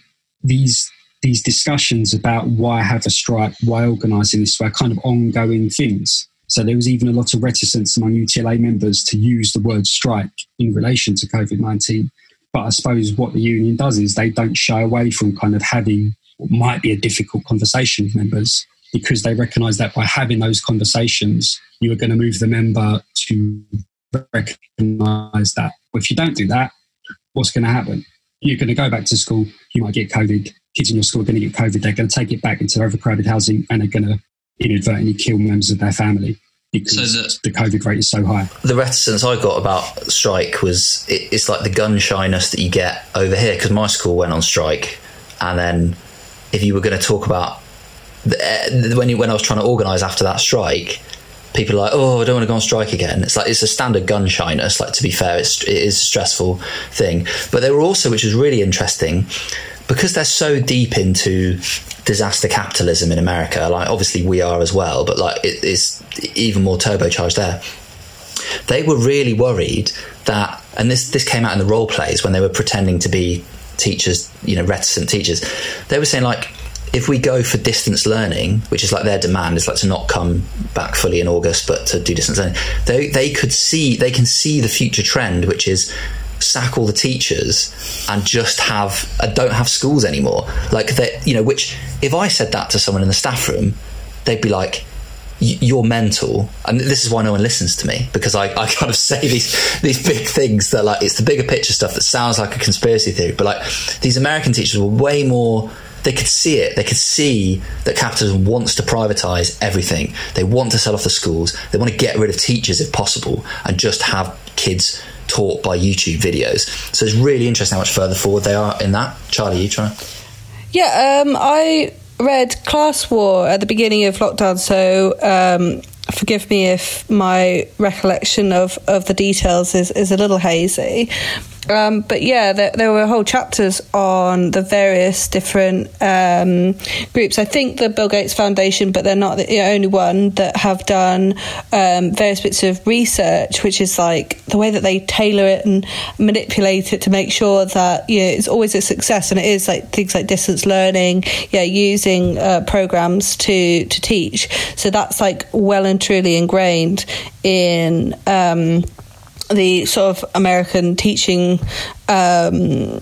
S2: these these discussions about why have a strike, why organising this way, kind of ongoing things. So there was even a lot of reticence among UTLA members to use the word strike in relation to COVID 19. But I suppose what the union does is they don't shy away from kind of having what might be a difficult conversation with members because they recognise that by having those conversations, you are going to move the member to recognise that. If you don't do that, what's going to happen? You're going to go back to school, you might get COVID, kids in your school are going to get COVID, they're going to take it back into overcrowded housing and they're going to inadvertently kill members of their family because so the, the, COVID rate is so high.
S5: The reticence I got about strike was it, it's like the gun shyness that you get over here because my school went on strike, and then if you were going to talk about the, when when I was trying to organise after that strike, people are like, "Oh, I don't want to go on strike again." It's like it's a standard gun shyness. Like to be fair, it's, it is a stressful thing, but they were also, which was really interesting because they're so deep into disaster capitalism in America, like obviously we are as well, but like it is even more turbocharged there. They were really worried that, and this this came out in the role plays when they were pretending to be teachers, you know, reticent teachers. They were saying like, if we go for distance learning, which is like their demand is like to not come back fully in August, but to do distance learning, they they could see they can see the future trend, which is sack all the teachers and just have uh, don't have schools anymore. Like that, you know. Which if I said that to someone in the staff room, they'd be like, "You're mental," and this is why no one listens to me because I, I kind of (laughs) say these these big things that like it's the bigger picture stuff that sounds like a conspiracy theory, but like these American teachers were way more they could see it. They could see that capitalism wants to privatize everything. They want to sell off the schools. They want to get rid of teachers if possible and just have kids taught by YouTube videos. So it's really interesting how much further forward they are in that. Charlie, you trying?
S7: Yeah, um, I read Class War at the beginning of lockdown, so um, forgive me if my recollection of, of the details is, is a little hazy. Um, but yeah, there, there, were whole chapters on the various different um, groups. I think the Bill Gates Foundation, but they're not the only one that have done um, various bits of research, which is like the way that they tailor it and manipulate it to make sure that yeah, it's always a success. And it is like things like distance learning, yeah, using uh, programs to to teach. So that's like well and truly ingrained in um, the sort of American teaching. Um,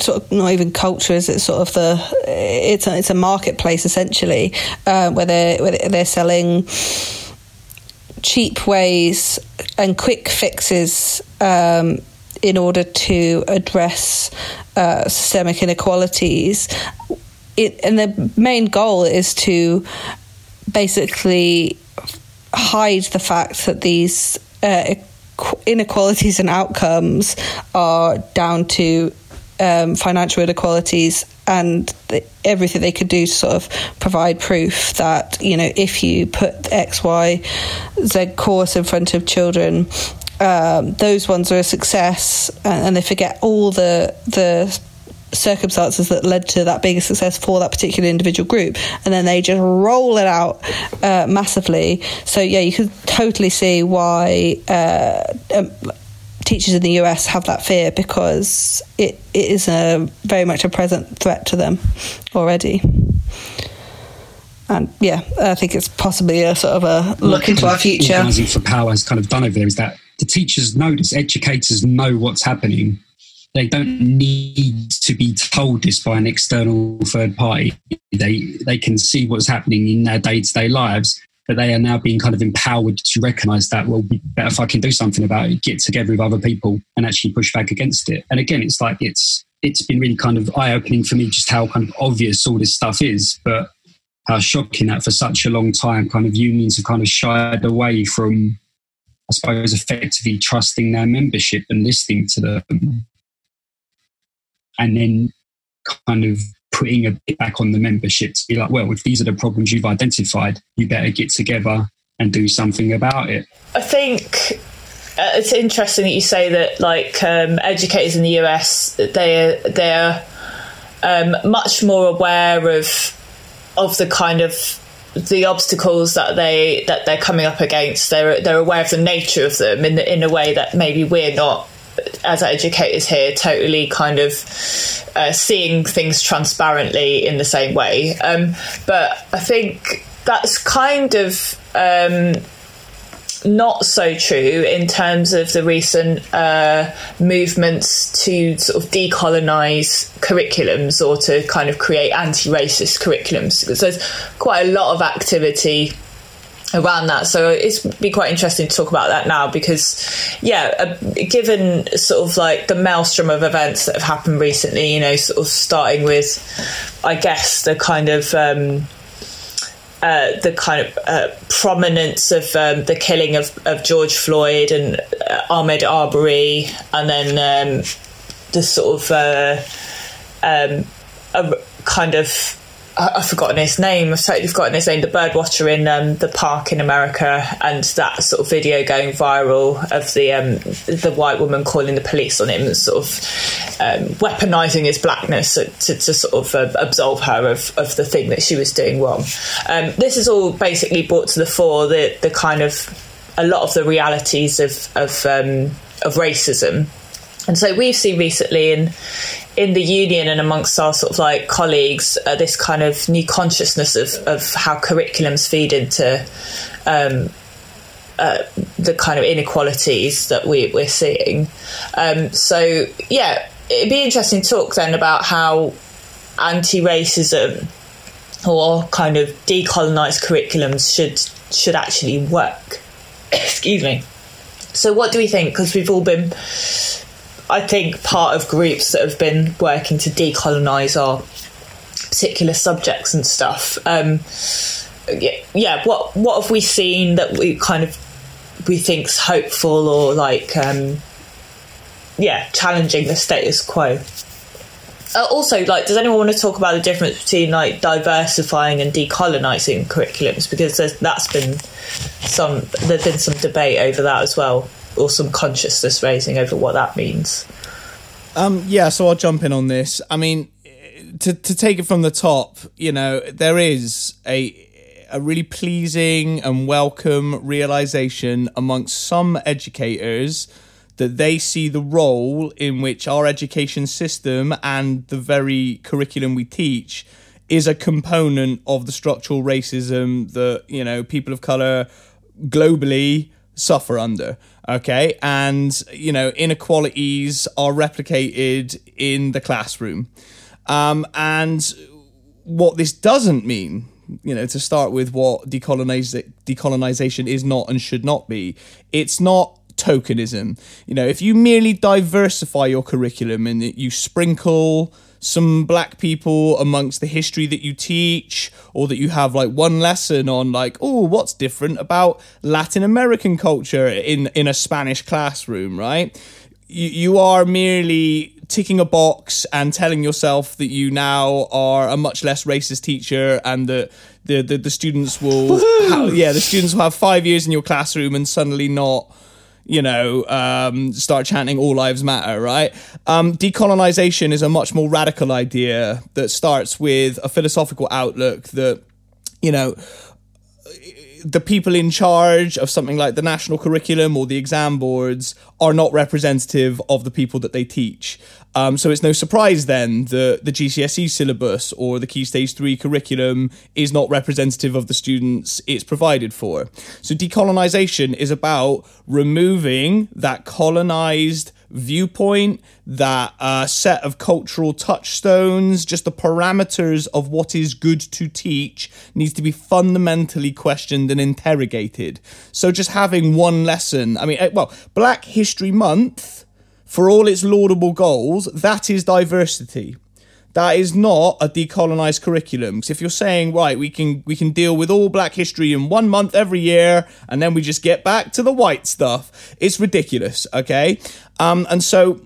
S7: sort of not even culture is it sort of the it's a, it's a marketplace essentially uh, where they where they're selling cheap ways and quick fixes um, in order to address uh, systemic inequalities it, and the main goal is to basically hide the fact that these uh, inequalities and outcomes are down to um, financial inequalities and the, everything they could do to sort of provide proof that you know if you put X Y Z course in front of children um, those ones are a success and, and they forget all the the circumstances that led to that bigger success for that particular individual group. And then they just roll it out uh, massively. So yeah you can totally see why uh, um, teachers in the US have that fear because it, it is a very much a present threat to them already. And yeah, I think it's possibly a sort of a look into our future.
S2: Organising for power has kind of done over there is that the teachers notice, educators know what's happening, they don't need to be told this by an external third party. They they can see what's happening in their day to day lives, but they are now being kind of empowered to recognise that well, we better fucking do something about it, get together with other people, and actually push back against it. And again, it's like it's it's been really kind of eye opening for me just how kind of obvious all this stuff is, but how shocking that for such a long time, kind of unions have kind of shied away from, I suppose, effectively trusting their membership and listening to them and then kind of putting a bit back on the membership to be like, well, if these are the problems you've identified, you better get together and do something about it.
S1: I think uh, it's interesting that you say that, like um, educators in the US, they they're um, much more aware of of the kind of the obstacles that they that they're coming up against. They're they're aware of the nature of them in in a way that maybe we're not as educators here, totally kind of uh, seeing things transparently in the same way. Um, but I think that's kind of um, not so true in terms of the recent uh, movements to sort of decolonize curriculums or to kind of create anti-racist curriculums. Because there's quite a lot of activity around that. So it's be quite interesting to talk about that now because, yeah, uh, given sort of like the maelstrom of events that have happened recently, you know, sort of starting with, I guess, the kind of. Um, uh, the kind of uh, prominence of um, the killing of, of George Floyd and uh, Ahmaud Arbery, and then um, the sort of uh, um, a kind of I've forgotten his name. I've totally forgotten his name. The birdwatcher in um, the park in America, and that sort of video going viral of the um, the white woman calling the police on him, and sort of um, weaponizing his blackness to, to, to sort of uh, absolve her of, of the thing that she was doing wrong. Um, this is all basically brought to the fore the the kind of a lot of the realities of of um, of racism and so we've seen recently in in the union and amongst our sort of like colleagues uh, this kind of new consciousness of, of how curriculums feed into um, uh, the kind of inequalities that we, we're seeing. Um, so yeah, it'd be interesting to talk then about how anti-racism or kind of decolonized curriculums should should actually work. (coughs) Excuse me. So what do we think? Because we've all been I think part of groups that have been working to decolonize our particular subjects and stuff. Um, yeah, yeah, what what have we seen that we kind of we think's hopeful or like um, yeah, challenging the status quo. Uh, also, like, does anyone want to talk about the difference between like diversifying and decolonizing curriculums? Because that's been some there's been some debate over that as well, or some consciousness raising over what that means.
S4: Um, yeah, so I'll jump in on this. I mean, to to take it from the top, you know, there is a a really pleasing and welcome realization amongst some educators that they see the role in which our education system and the very curriculum we teach is a component of the structural racism that you know people of color globally suffer under okay and you know inequalities are replicated in the classroom um, and what this doesn't mean you know to start with what decolonization is not and should not be it's not tokenism. You know, if you merely diversify your curriculum and you sprinkle some black people amongst the history that you teach or that you have like one lesson on like oh what's different about latin american culture in in a spanish classroom right? You, you are merely ticking a box and telling yourself that you now are a much less racist teacher and that the, the, the students will ha- yeah the students will have five years in your classroom and suddenly not you know, um, start chanting "All Lives Matter," right? Um, decolonization is a much more radical idea that starts with a philosophical outlook that, you know, the people in charge of something like the national curriculum or the exam boards are not representative of the people that they teach. Um, so it's no surprise then that the GCSE syllabus or the Key Stage 3 curriculum is not representative of the students it's provided for. So decolonisation is about removing that colonised viewpoint, that uh, set of cultural touchstones, just the parameters of what is good to teach needs to be fundamentally questioned and interrogated. So just having one lesson, I mean, eh, well, Black History Month, for all its laudable goals, that is diversity. That is not a decolonized curriculum. Because if you're saying, right, we can we can deal with all Black history in one month every year, and then we just get back to the white stuff, it's ridiculous. Okay, um, and so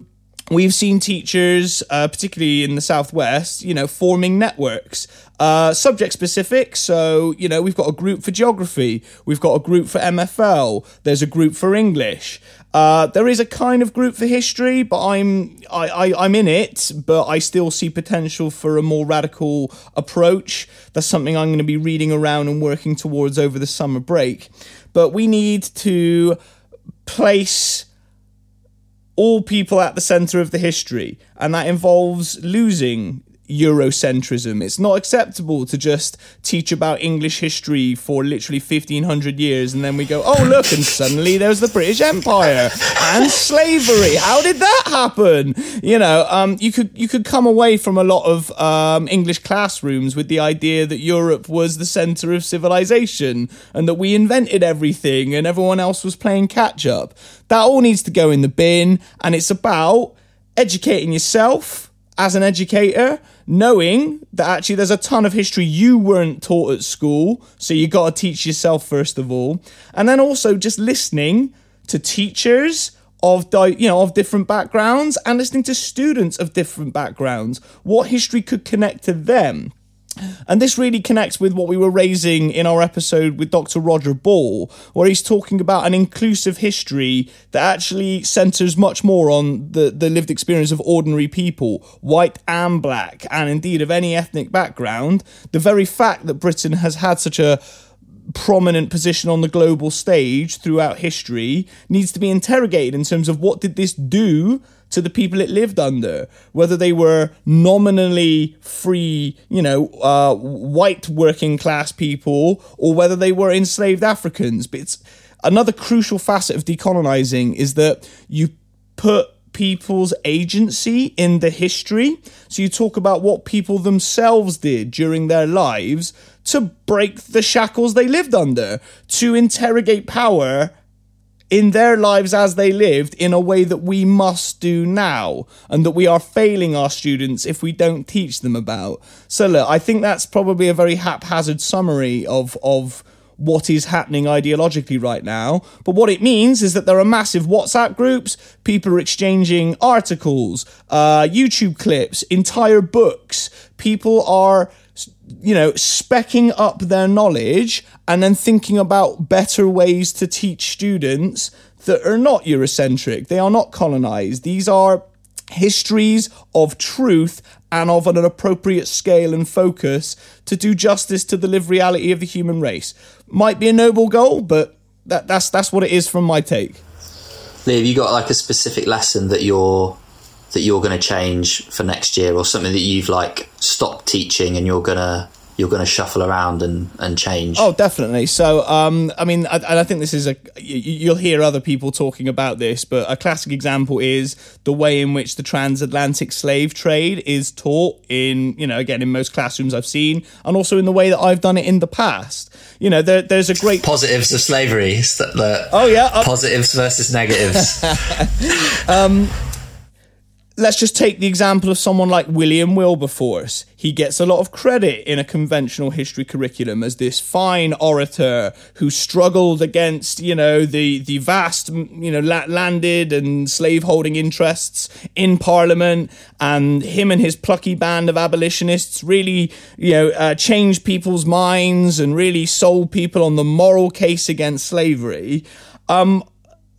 S4: we've seen teachers, uh, particularly in the southwest, you know, forming networks, uh, subject specific. So you know, we've got a group for geography, we've got a group for MFL, there's a group for English. Uh, there is a kind of group for history, but I'm I, I I'm in it, but I still see potential for a more radical approach. That's something I'm going to be reading around and working towards over the summer break. But we need to place all people at the center of the history, and that involves losing Eurocentrism. It's not acceptable to just teach about English history for literally 1500 years and then we go, oh, look, and suddenly there's the British Empire and slavery. How did that happen? You know, um, you could you could come away from a lot of um, English classrooms with the idea that Europe was the center of civilization and that we invented everything and everyone else was playing catch up. That all needs to go in the bin, and it's about educating yourself as an educator, knowing that actually there's a ton of history you weren't taught at school, so you got to teach yourself first of all, and then also just listening to teachers of di- you know of different backgrounds and listening to students of different backgrounds, what history could connect to them. And this really connects with what we were raising in our episode with Dr. Roger Ball, where he's talking about an inclusive history that actually centers much more on the, the lived experience of ordinary people, white and black, and indeed of any ethnic background. The very fact that Britain has had such a prominent position on the global stage throughout history needs to be interrogated in terms of what did this do to the people it lived under, whether they were nominally free, you know, uh, white working class people, or whether they were enslaved Africans. But it's another crucial facet of decolonizing is that you put people's agency in the history. So you talk about what people themselves did during their lives to break the shackles they lived under, to interrogate power in their lives as they lived in a way that we must do now and that we are failing our students if we don't teach them about. So look, I think that's probably a very haphazard summary of of what is happening ideologically right now. But what it means is that there are massive WhatsApp groups, people are exchanging articles, uh, YouTube clips, entire books. People are you know, specking up their knowledge and then thinking about better ways to teach students that are not Eurocentric. They are not colonized. These are histories of truth and of an appropriate scale and focus to do justice to the lived reality of the human race. Might be a noble goal, but that, that's that's what it is from my take.
S5: Lee, have you got like a specific lesson that you're that you're going to change for next year, or something that you've like stopped teaching and you're gonna you're going to shuffle around and, and change.
S4: Oh, definitely. So, um, I mean, I, and I think this is a you'll hear other people talking about this, but a classic example is the way in which the transatlantic slave trade is taught in, you know, again in most classrooms I've seen, and also in the way that I've done it in the past. You know, there, there's a great
S5: positives of slavery. The,
S4: oh yeah, uh,
S5: positives versus negatives. (laughs)
S4: um, let's just take the example of someone like William Wilberforce. He gets a lot of credit in a conventional history curriculum as this fine orator who struggled against, you know, the, the vast, you know, landed and slaveholding interests in Parliament. And him and his plucky band of abolitionists really, you know, uh, changed people's minds and really sold people on the moral case against slavery. Um,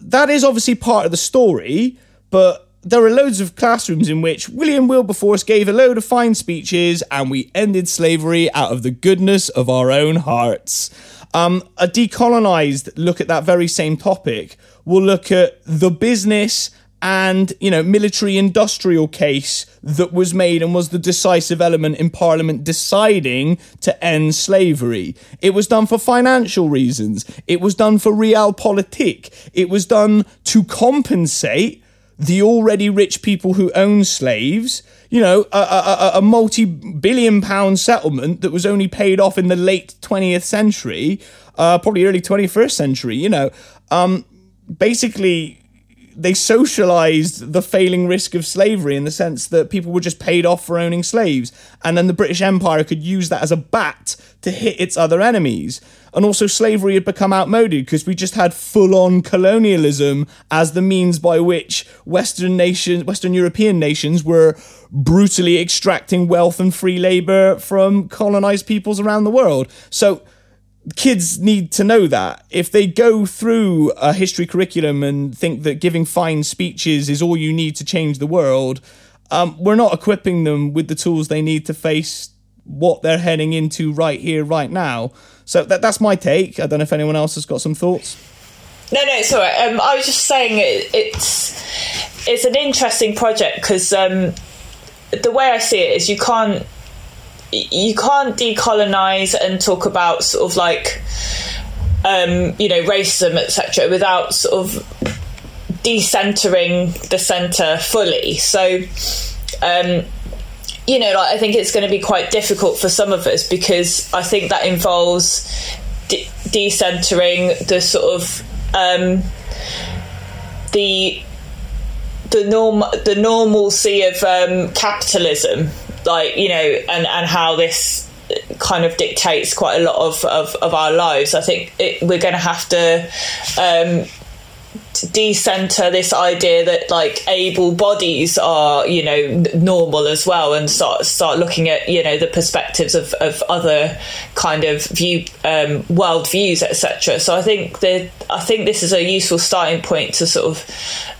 S4: that is obviously part of the story, but there are loads of classrooms in which William Wilberforce gave a load of fine speeches and we ended slavery out of the goodness of our own hearts. Um, a decolonized look at that very same topic will look at the business and you know military industrial case that was made and was the decisive element in parliament deciding to end slavery. It was done for financial reasons. It was done for realpolitik. It was done to compensate the already rich people who own slaves, you know, a, a, a multi billion pound settlement that was only paid off in the late 20th century, uh, probably early 21st century, you know, um, basically they socialized the failing risk of slavery in the sense that people were just paid off for owning slaves. And then the British Empire could use that as a bat to hit its other enemies. And also, slavery had become outmoded because we just had full on colonialism as the means by which Western nations, Western European nations were brutally extracting wealth and free labor from colonized peoples around the world. So, kids need to know that if they go through a history curriculum and think that giving fine speeches is all you need to change the world, um, we're not equipping them with the tools they need to face what they're heading into right here, right now. So that, that's my take. I don't know if anyone else has got some thoughts.
S1: No, no, it's all right. Um, I was just saying it, it's it's an interesting project because um, the way I see it is you can't you can't decolonize and talk about sort of like um, you know racism etc without sort of decentering the center fully so um, you know like i think it's going to be quite difficult for some of us because i think that involves de- decentering the sort of um, the the norm the normalcy of um, capitalism like you know, and and how this kind of dictates quite a lot of of, of our lives. I think it, we're going to have to. Um, decenter this idea that like able bodies are you know normal as well and start start looking at you know the perspectives of, of other kind of view um, world views etc so i think that i think this is a useful starting point to sort of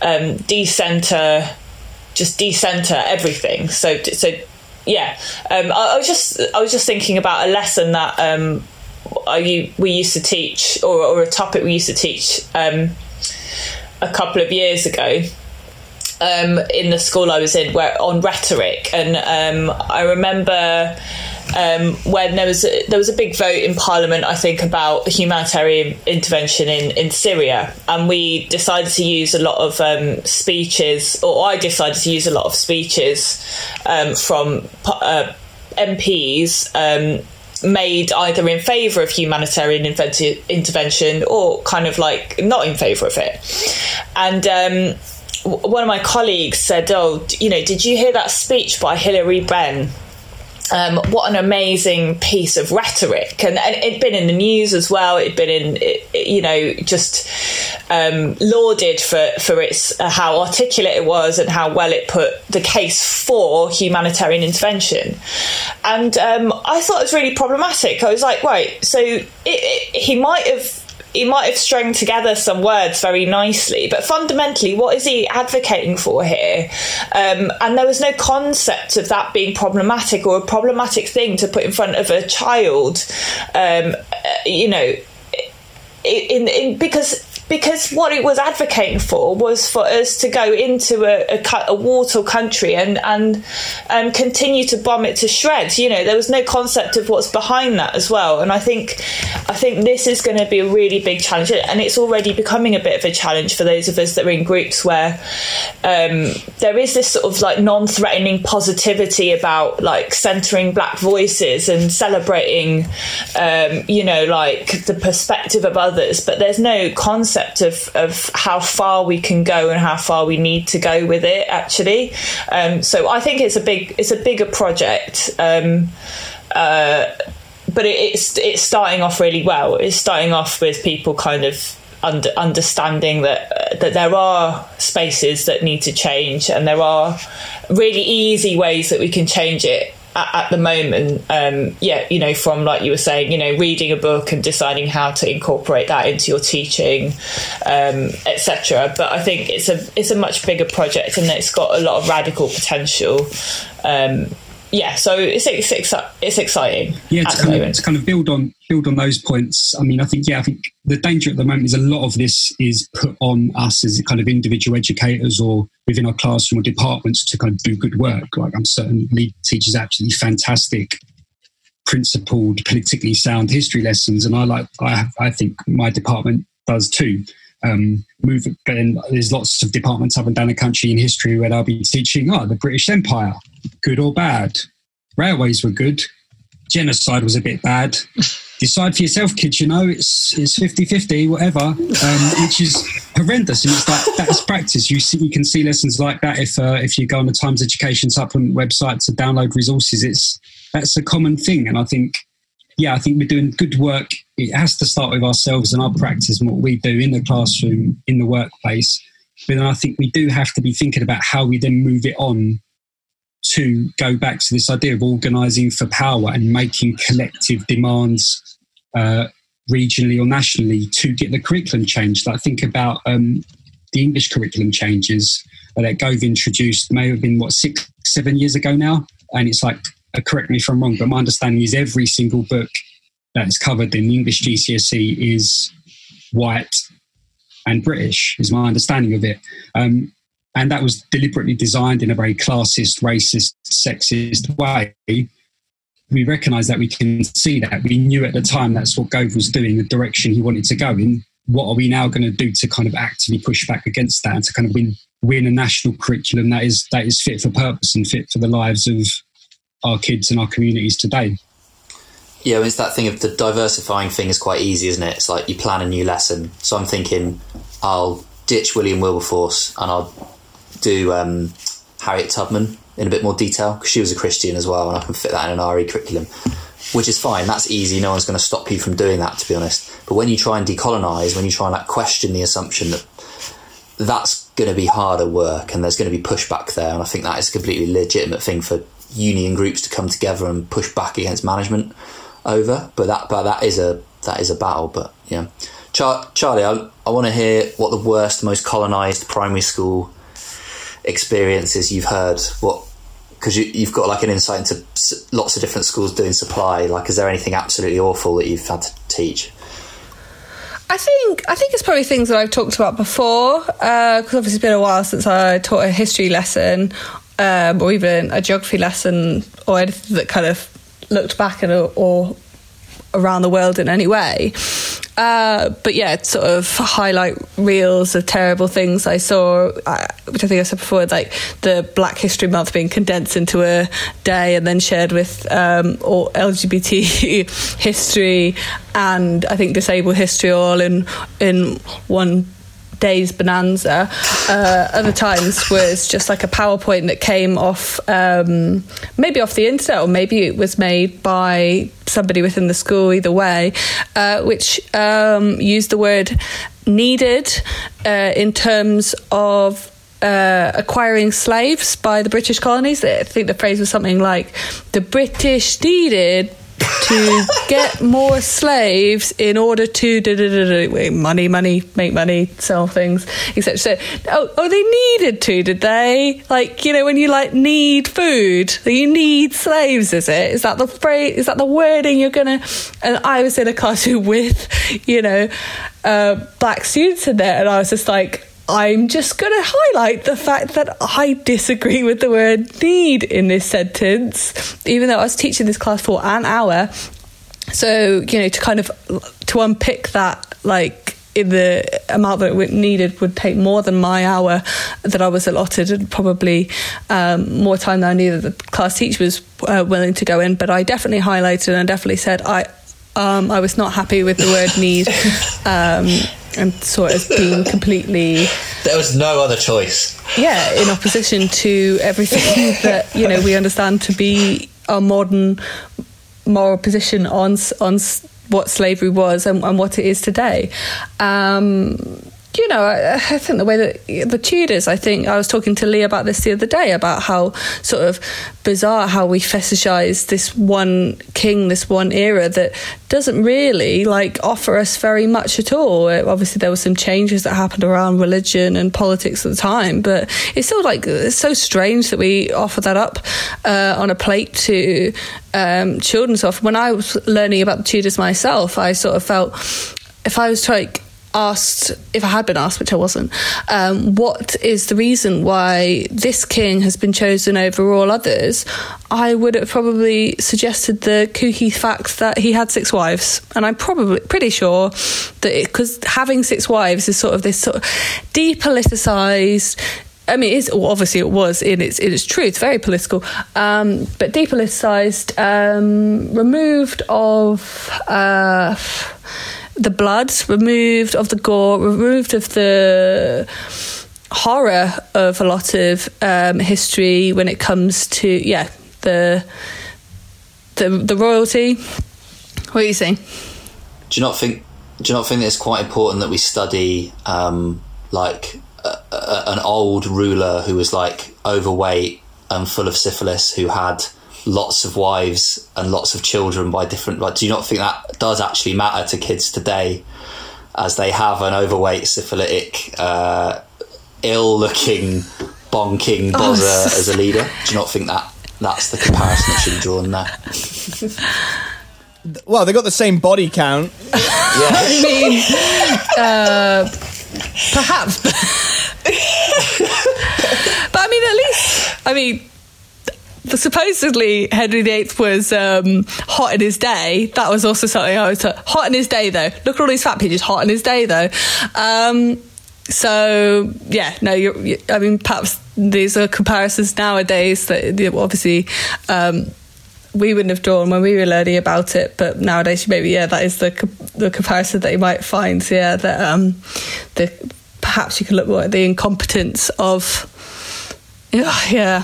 S1: um, decenter just decenter everything. So so yeah, um, I, I, was just I was just thinking about a lesson that um, I, we used to teach, or, or, a topic we used to teach um, a couple of years ago. Um, in the school I was in, where on rhetoric, and um, I remember um, when there was a, there was a big vote in Parliament, I think, about humanitarian intervention in, in Syria, and we decided to use a lot of um, speeches, or I decided to use a lot of speeches um, from uh, MPs um, made either in favour of humanitarian intervention or kind of like not in favour of it, and um, one of my colleagues said, "Oh, you know, did you hear that speech by Hilary Benn?" Um, what an amazing piece of rhetoric, and, and, it'd been in the news as well. It'd been in, it, you know, just um, lauded for for its uh, how articulate it was and how well it put the case for humanitarian intervention. And um, I thought it was really problematic. I was like, right, so it, he might have he might have strung together some words very nicely, but fundamentally, what is he advocating for here? Um, and there was no concept of that being problematic or a problematic thing to put in front of a child. Um, uh, you know, in, in because because what it was advocating for was for us to go into a, a, a war-torn country and and um, continue to bomb it to shreds. You know, there was no concept of what's behind that as well. And I think I think this is going to be a really big challenge, and it's already becoming a bit of a challenge for those of us that are in groups where um, there is this sort of like non-threatening positivity about like centering black voices and celebrating, um, you know, like the perspective of others, but there's no concept concept of, of how far we can go and how far we need to go with it actually. Um, so I think it's a big it's a bigger project um, uh, but it, it's it's starting off really well. It's starting off with people kind of under, understanding that uh, that there are spaces that need to change and there are really easy ways that we can change it at, at the moment, um, yeah, you know, from like you were saying, you know, reading a book and deciding how to incorporate that into your teaching, um, etc. But I think it's a it's a much bigger project and it's got a lot of radical potential. Um, yeah, so it's it's, it's exciting.
S2: Yeah, to kind, of, to kind of build on build on those points. I mean, I think yeah, I think the danger at the moment is a lot of this is put on us as kind of individual educators or within our classroom or departments to kind of do good work. Like I'm certain lead teachers absolutely fantastic, principled, politically sound history lessons, and I like I I think my department does too. Um, move, then there's lots of departments up and down the country in history where they'll be teaching, oh, the British Empire, good or bad. Railways were good. Genocide was a bit bad. Decide for yourself, kids. You know, it's it's 50-50, whatever, um, which is horrendous. And it's like that's practice. You see, you can see lessons like that if uh, if you go on the Times Education Supplement website to download resources. It's that's a common thing, and I think yeah, I think we're doing good work. It has to start with ourselves and our practice and what we do in the classroom, in the workplace. But then I think we do have to be thinking about how we then move it on to go back to this idea of organising for power and making collective demands uh, regionally or nationally to get the curriculum changed. Like think about um, the English curriculum changes that Gove introduced, may have been what six, seven years ago now, and it's like correct me if I'm wrong, but my understanding is every single book that is covered in the English GCSE is white and British, is my understanding of it. Um, and that was deliberately designed in a very classist, racist, sexist way. We recognise that we can see that. We knew at the time that's what Gove was doing, the direction he wanted to go in. What are we now going to do to kind of actively push back against that and to kind of win win a national curriculum that is that is fit for purpose and fit for the lives of our kids and our communities today.
S5: Yeah, it's that thing of the diversifying thing is quite easy, isn't it? It's like you plan a new lesson. So I'm thinking I'll ditch William Wilberforce and I'll do um, Harriet Tubman in a bit more detail because she was a Christian as well, and I can fit that in an RE curriculum, which is fine. That's easy. No one's going to stop you from doing that, to be honest. But when you try and decolonize, when you try and like question the assumption that that's going to be harder work and there's going to be pushback there, and I think that is a completely legitimate thing for union groups to come together and push back against management over. But that but that is a that is a battle. But yeah, Char- Charlie, I, I want to hear what the worst, most colonised primary school experiences you've heard. What because you, have got like an insight into lots of different schools doing supply. Like, is there anything absolutely awful that you've had to teach?
S7: I think I think it's probably things that I've talked about before because uh, obviously it's been a while since I taught a history lesson um, or even a geography lesson or anything that kind of looked back at or, around the world in any way. Uh, but yeah, sort of highlight reels of terrible things I saw, uh, which I think I said before, like the Black History Month being condensed into a day and then shared with um, all LGBT (laughs) history and I think disabled history all in in one day's bonanza. Uh, other times was just like a PowerPoint that came off, um, maybe off the internet, or maybe it was made by somebody within the school. Either way, uh, which um, used the word needed uh, in terms of uh, acquiring slaves by the British colonies. I think the phrase was something like the British needed to get more slaves in order to da, da, da, money, money, make money, sell things, etc. So, oh, oh, they needed to, did they? Like, you know, when you like need food, you need slaves, is it? Is that the phrase? Is that the wording you're gonna? And I was in a classroom (laughs) with, you know, uh, black students in there, and I was just like. I'm just going to highlight the fact that I disagree with the word need in this sentence, even though I was teaching this class for an hour. So, you know, to kind of to unpick that, like in the amount that it needed would take more than my hour that I was allotted, and probably um, more time than I knew that the class teacher was uh, willing to go in. But I definitely highlighted and definitely said I um, I was not happy with the word need. (laughs) Um, and saw it as being completely
S5: There was no other choice.
S7: yeah in opposition to everything (laughs) that you know we understand to be our modern moral position on on what slavery was and, and what it is today um you know, I, I think the way that the Tudors, I think I was talking to Lee about this the other day about how sort of bizarre how we fetishize this one king, this one era that doesn't really like offer us very much at all. Uh, Obviously, there were some changes that happened around religion and politics at the time, but it's still like it's so strange that we offer that up uh, on a plate to um, children. So when I was learning about the Tudors myself, I sort of felt if I was to like asked if I had been asked, which I wasn't, um, what is the reason why this king has been chosen over all others? I would have probably suggested the kooky fact that he had six wives, and I'm probably pretty sure that because having six wives is sort of this sort of depoliticized. I mean, it's well, obviously it was in its in its truth very political, um, but depoliticized, um, removed of. Uh, the blood removed of the gore removed of the horror of a lot of um, history when it comes to yeah the the the royalty what are you saying
S5: Do you not think? Do you not think that it's quite important that we study um, like a, a, an old ruler who was like overweight and full of syphilis, who had lots of wives and lots of children by different? Like, do you not think that does actually matter to kids today, as they have an overweight, syphilitic, uh, ill-looking, bonking
S7: Oh,
S5: as a leader? Do you not think that that's the comparison that should be drawn there?
S4: Well, they got the same body count. (laughs)
S7: I mean uh, perhaps (laughs) but I mean at least I mean the supposedly Henry VIII was um, hot in his day. That was also something I was hot in his day though. Look at all these fat pictures, hot in his day though. Um, so yeah, no, you're, you I mean, perhaps these are comparisons nowadays that obviously um, we wouldn't have drawn when we were learning about it, but nowadays maybe yeah, that is the the comparison that you might find. Yeah, that um, the perhaps you can look more at the incompetence of. Yeah, yeah.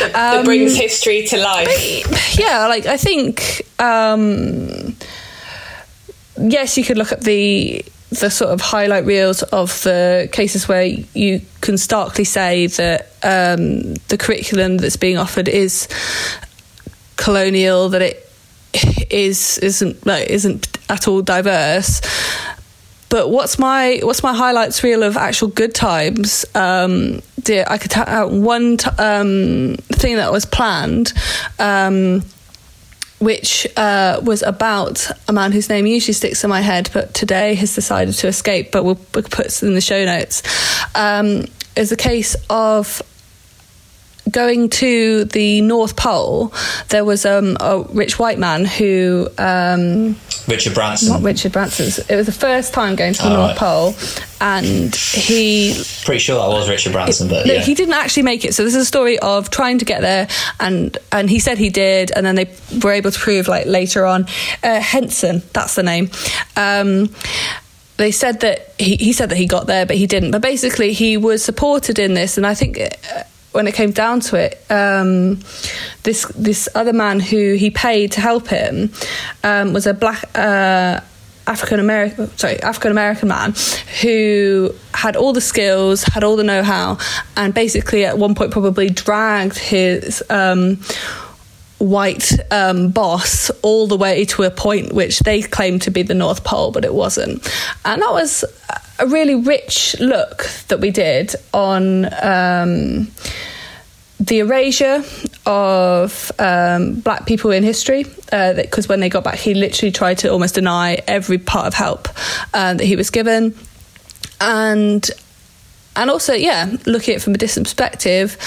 S1: that
S7: Um,
S1: brings history to life.
S7: yeah, like I think um, yes, you could look at the the sort of highlight reels of the cases where you can starkly say that um, the curriculum that's being offered is colonial, that it is isn't like isn't at all diverse. But what's my what's my highlights reel of actual good times? Um, dear, I could one t- um, thing that was planned. Um, which uh, was about a man whose name usually sticks in my head, but today has decided to escape. But we'll, we'll put it in the show notes. Um, is a case of going to the North Pole. There was um, a rich white man who. Um,
S5: Richard Branson.
S7: not Richard Branson's. It was the first time going to the
S5: Oh,
S7: North
S5: right.
S7: Pole, and he
S5: Pretty sure that was Richard Branson, but
S7: no,
S5: yeah.
S7: he didn't actually make it. So this is a story of trying to get there, and and he said he did, and then they were able to prove like later on. Uh, Henson, that's the name. Um, they said that he, he said that he got there, but he didn't. But basically, he was supported in this, and I think. When it came down to it, um, this this other man who he paid to help him um, was a black uh, African American, sorry, African American man who had all the skills, had all the know how, and basically at one point probably dragged his. Um, white um, boss all the way to a point which they claimed to be the North Pole, but it wasn't. And that was a really rich look that we did on um, the erasure of um, black people in history. Because uh, when they got back, he literally tried to almost deny every part of help uh, that he was given. And and also, yeah, looking at it from a distant perspective,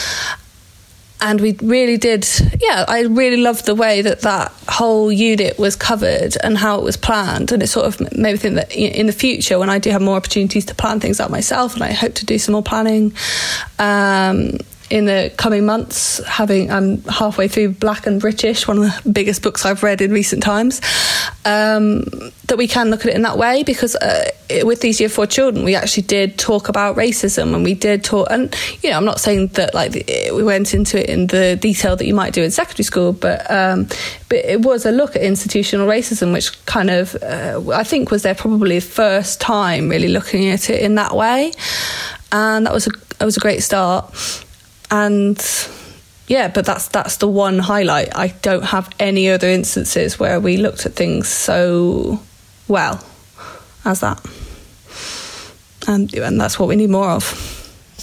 S7: and we really did yeah i really loved the way that that whole unit was covered and how it was planned. And it sort of made me think that in the future when i do have more opportunities to plan things out myself and i hope to do some more planning um, in the coming months, having I'm halfway through Black and British, one of the biggest books I've read in recent times, um, that we can look at it in that way because uh, with these year four children, we actually did talk about racism and we did talk. And you know, I'm not saying that like we went into it in the detail that you might do in secondary school, but um, but it was a look at institutional racism, which kind of uh, I think was their probably first time really looking at it in that way, and that was a that was a great start and yeah, but that's that's the one highlight. I don't have any other instances where we looked at things so well as that, and and that's what we need more of.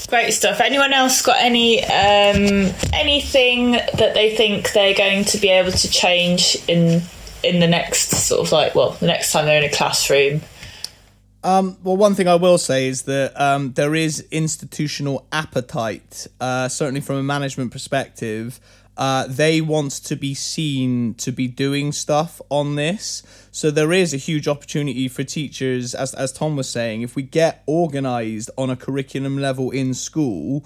S1: Great stuff. Anyone else got any um, anything that they think they're going to be able to change in in the next sort of like well the next time they're in a classroom
S4: um, well, one thing I will say is that um, there is institutional appetite, uh, certainly from a management perspective. Uh, they want to be seen to be doing stuff on this. So there is a huge opportunity for teachers, as, as Tom was saying, if we get organized on a curriculum level in school,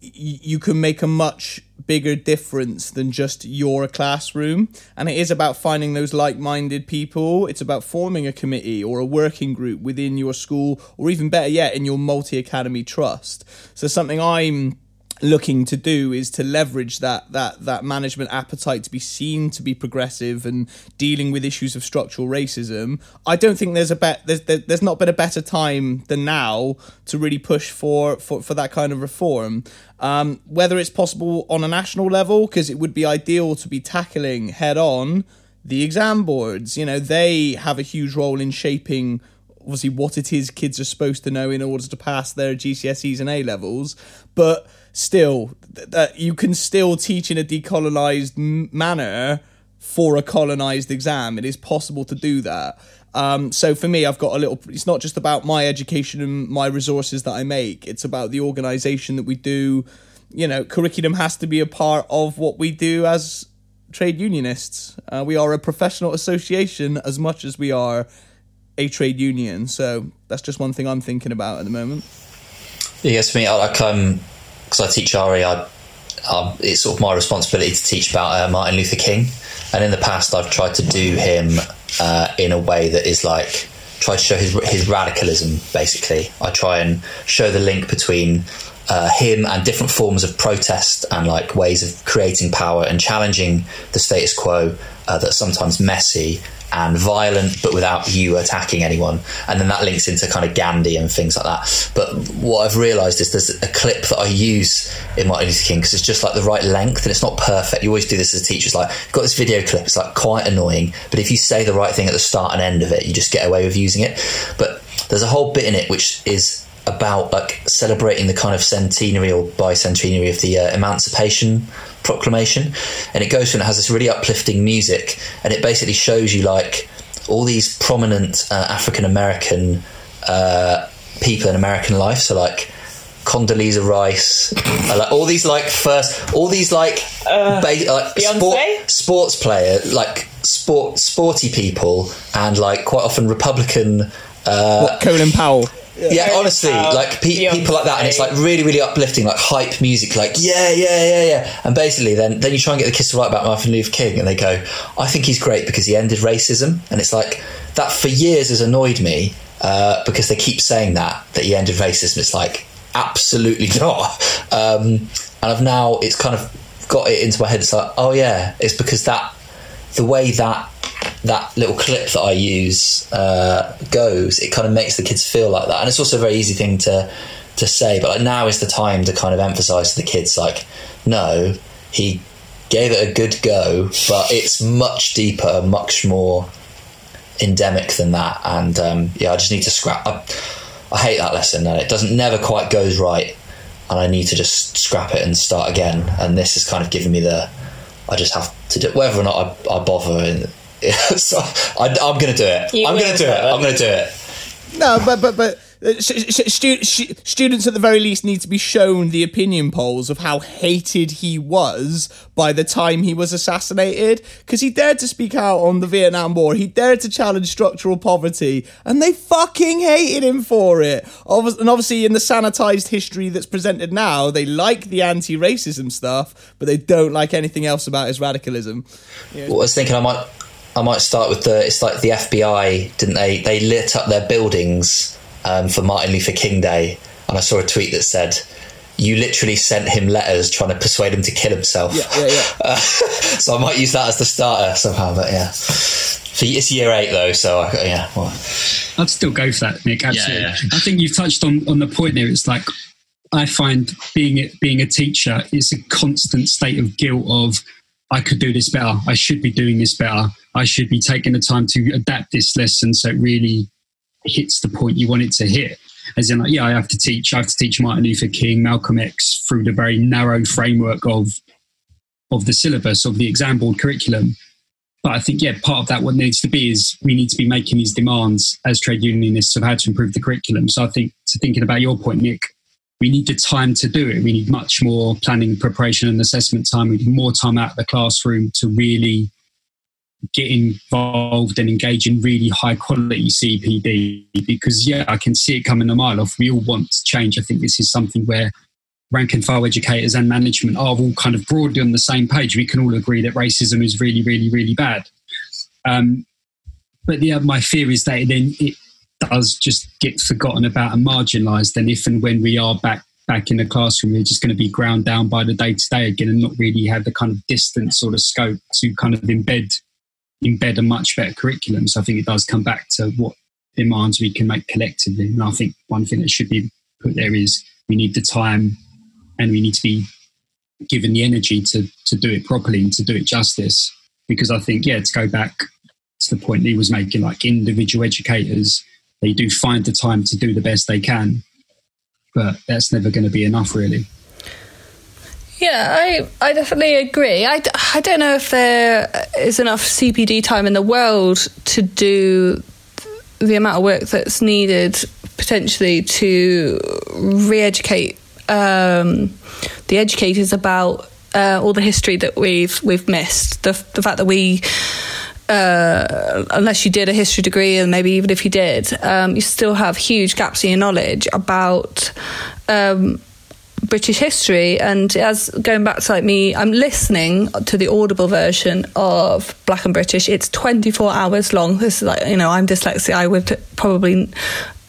S4: you can make a much bigger difference than just your classroom. And it is about finding those like-minded people. It's about forming a committee or a working group within your school or even better yet in your multi-academy trust. So something i'm looking to do is to leverage that that that management appetite to be seen to be progressive and dealing with issues of structural racism. I don't think there's a bet there's there's not been a better time than now to really push for for, for that kind of reform. Um, whether it's possible on a national level, because it would be ideal to be tackling head on the exam boards. You know, they have a huge role in shaping obviously what it is kids are supposed to know in order to pass their GCSEs and A levels, but still that you can still teach in a decolonized manner for a colonized exam. It is possible to do that. Um, so for me, I've got a little. It's not just about my education and my resources that I make. It's about the organisation that we do. You know, curriculum has to be a part of what we do as trade unionists. Uh, we are a professional association as much as we are a trade union. So that's just one thing I'm thinking about at the moment.
S5: Yes, for me, I like um, because I teach RE, I, um, it's sort of my responsibility to teach about uh, Martin Luther King. And in the past, I've tried to do him uh, in a way that is like try to show his his radicalism. Basically, I try and show the link between uh, him and different forms of protest and like ways of creating power and challenging the status quo uh, that's sometimes messy and violent, but without you attacking anyone. And then that links into kind of Gandhi and things like that. But what I've realised is there's a clip that I use in Martin Luther King because it's just like the right length and it's not perfect. You always do this as a teacher. It's like, got this video clip, it's like quite annoying, but if you say the right thing at the start and end of it, you just get away with using it. But there's a whole bit in it which is about like celebrating the kind of centenary or bicentenary of the uh, emancipation proclamation. And it goes through and it has this really uplifting music. And it basically shows you like all these prominent uh, african american uh, people in american life. So like Condoleezza Rice, uh, like all these like first, all these like,
S1: Uh,
S5: ba- like sport, sports player, like sport sporty people, and like quite often Republican uh,
S4: What, Colin Powell?
S5: Yeah, honestly,
S1: Powell,
S5: like pe- people like that, and it's like really, really uplifting, like hype music, like yeah, yeah, yeah, yeah. And basically, then then you try and get the kiss to write about Martin Luther King, and they go, "I think he's great because he ended racism," and it's like that for years has annoyed me, uh, because they keep saying that that he ended racism. It's like absolutely (laughs) not. Um, and I've now it's kind of got it into my head. It's like oh yeah, it's because that the way that that little clip that I use uh, goes, it kind of makes the kids feel like that, and it's also a very easy thing to to say. But like now is the time to kind of emphasise to the kids, like, no, he gave it a good go, but it's much deeper, much more endemic than that. And um, yeah, I just need to scrap. I, I hate that lesson, and it doesn't never quite goes right, and I need to just scrap it and start again. And this is kind of giving me the. I just have to do whether or not I, I bother. And (laughs) so I, am going to do it.
S1: You
S5: I'm going to do
S1: do
S5: it.
S1: it.
S5: I'm going to do it.
S4: No, but but but uh, sh- sh- stu- sh- students at the very least need to be shown the opinion polls of how hated he was by the time he was assassinated because he dared to speak out on the Vietnam War. He dared to challenge structural poverty, and they fucking hated him for it. Obvi- And obviously, in the sanitized history that's presented now, they like the anti-racism stuff, but they don't like anything else about his radicalism.
S5: Well, I was thinking I might I might start with the it's like the FBI didn't they they lit up their buildings um, for Martin Luther King Day and I saw a tweet that said you literally sent him letters trying to persuade him to kill himself.
S4: Yeah, yeah, yeah. (laughs)
S5: Uh, so I might use that as the starter somehow, but yeah. So it's year eight though, so I, yeah. Well,
S2: I'd still go for that, Nik. Absolutely.
S5: yeah.
S2: I think you've touched on, on the point there. It's like I find being a, being a teacher is a constant state of guilt of I could do this better. I should be doing this better. I should be taking the time to adapt this lesson so it really hits the point you want it to hit. As in, like, yeah, I have to teach. I have to teach Martin Luther King, Malcolm X through the very narrow framework of of the syllabus of the exam board curriculum. But I think, yeah, part of that what needs to be is we need to be making these demands as trade unionists of how to improve the curriculum. So I think, to thinking about your point, Nik, we need the time to do it. We need much more planning, preparation, and assessment time. We need more time out of the classroom to really get involved and engage in really high quality CPD. Because, yeah, I can see it coming a mile off. We all want change. I think this is something where rank and file educators and management are all kind of broadly on the same page. We can all agree that racism is really, really, really bad. Um, but yeah, my fear is that then it does just get forgotten about and marginalised. And if and when we are back back in the classroom, we're just going to be ground down by the day to day again, and not really have the kind of distance or the scope to kind of embed embed a much better curriculum. So I think it does come back to what demands we can make collectively. And I think one thing that should be put there is we need the time and we need to be given the energy to to do it properly and to do it justice. Because I think, yeah, to go back to the point he was making, like individual educators, they do find the time to do the best they can, but that's never going to be enough, really.
S7: Yeah, I, I definitely agree. I, I don't know if there is enough CPD time in the world to do the amount of work that's needed potentially to re educate um, the educators about uh, all the history that we've we've missed. The, the fact that we uh, unless you did a history degree, and maybe even if you did, um, you still have huge gaps in your knowledge about um, British history. And as going back to like me, I'm listening to the audible version of Black and British. It's 24 hours long. This is like you know, I'm dyslexic. I would probably,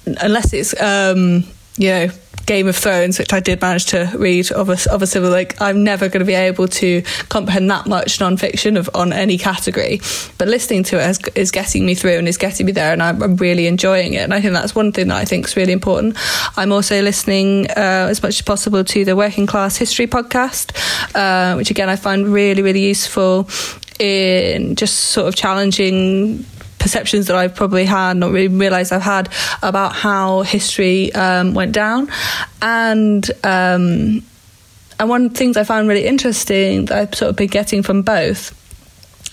S7: unless it's um, you know. Game of Thrones, which I did manage to read of a, of a civil like I'm never going to be able to comprehend that much non-fiction of on any category. But listening to it has, is getting me through and is getting me there and I'm, I'm really enjoying it. And I think that's one thing that I think is really important. I'm also listening uh, as much as possible to the Working Class History podcast uh, which again I find really really useful in just sort of challenging perceptions that I've probably had, not really realised I've had about how history um, went down, and um, and one of the things I found really interesting that I've sort of been getting from both.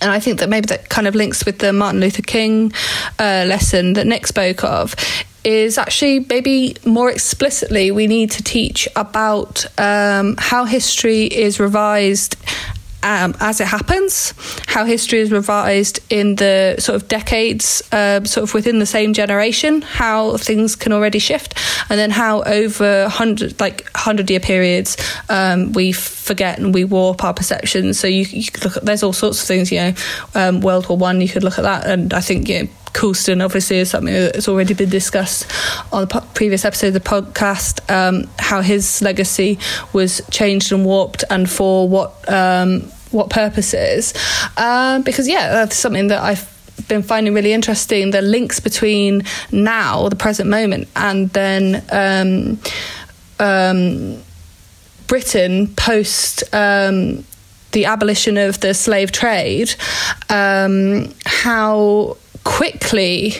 S7: And I think that maybe that kind of links with the Martin Luther King uh, lesson that Nik spoke of, is actually maybe more explicitly we need to teach about um, how history is revised um, as it happens, how history is revised in the sort of decades, um, sort of within the same generation, how things can already shift, and then how over hundred like hundred year periods um, we forget and we warp our perceptions. So you, you look at there's all sorts of things. You know, um, World War One. You could look at that, and I think you know, Colston obviously is something that's already been discussed on the previous episode of the podcast. Um, how his legacy was changed and warped, and for what um, what purposes? Um, because yeah, that's something that I've been finding really interesting. The links between now, the present moment, and then. Um, um, Britain post um, the abolition of the slave trade, um, how quickly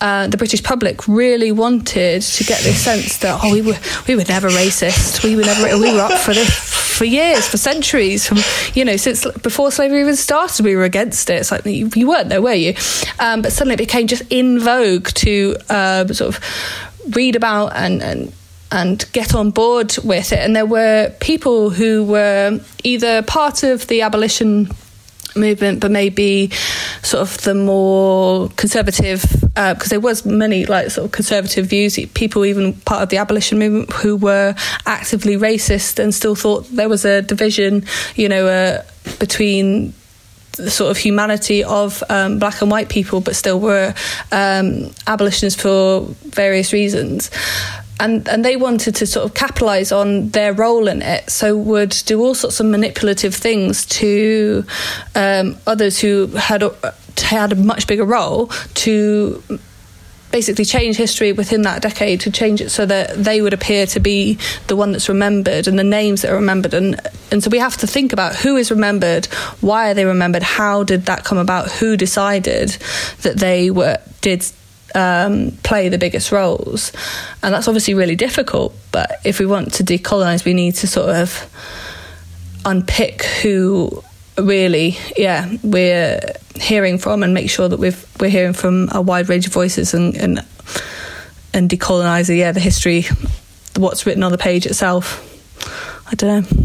S7: uh, the British public really wanted to get this sense that oh we were we were never racist. We were never we were up for this for years for centuries from you know since before slavery even started we were against it. It's like you, you weren't there were you? Um, but suddenly it became just in vogue to uh, sort of read about and, and and get on board with it. And there were people who were either part of the abolition movement, but maybe sort of the more conservative, because uh, there was many like sort of conservative views. People even part of the abolition movement who were actively racist and still thought there was a division, you know, uh, between the sort of humanity of um, black and white people, but still were um, abolitionists for various reasons and and they wanted to sort of capitalize on their role in it so would do all sorts of manipulative things to um, others who had had a much bigger role to basically change history within that decade to change it so that they would appear to be the one that's remembered and the names that are remembered. And and so we have to think about who is remembered why are they remembered how did that come about who decided that they were did um, play the biggest roles. And that's obviously really difficult. But if we want to decolonize, we need to sort of unpick who really, yeah, we're hearing from and make sure that we've, we're hearing from a wide range of voices and, and, and decolonize, yeah, the history, what's written on the page itself. I don't know.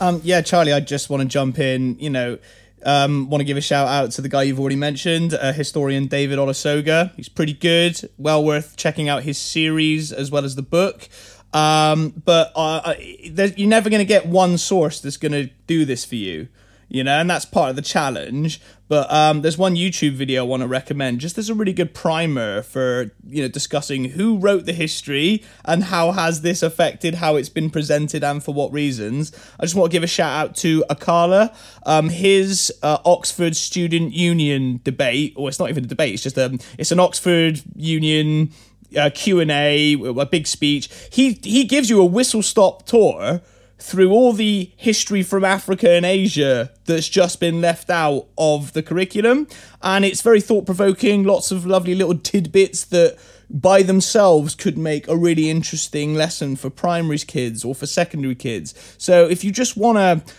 S4: Um, yeah, Charlie, I just want to jump in. You know, um, want to give a shout out to the guy you've already mentioned, uh, historian David Olusoga. He's pretty good, well worth checking out his series as well as the book. Um, but uh, you're never going to get one source that's going to do this for you you know, and that's part of the challenge. But um, there's one YouTube video I want to recommend, just as a really good primer for you know discussing who wrote the history and how has this affected how it's been presented and for what reasons. I just want to give a shout out to Akala, um, his uh, Oxford Student Union debate, or it's not even a debate; it's just um, it's an Oxford Union uh, Q and A, a big speech. He he gives you a whistle stop tour through all the history from Africa and Asia that's just been left out of the curriculum. And it's very thought provoking, lots of lovely little tidbits that by themselves could make a really interesting lesson for primary kids or for secondary kids. So if you just want to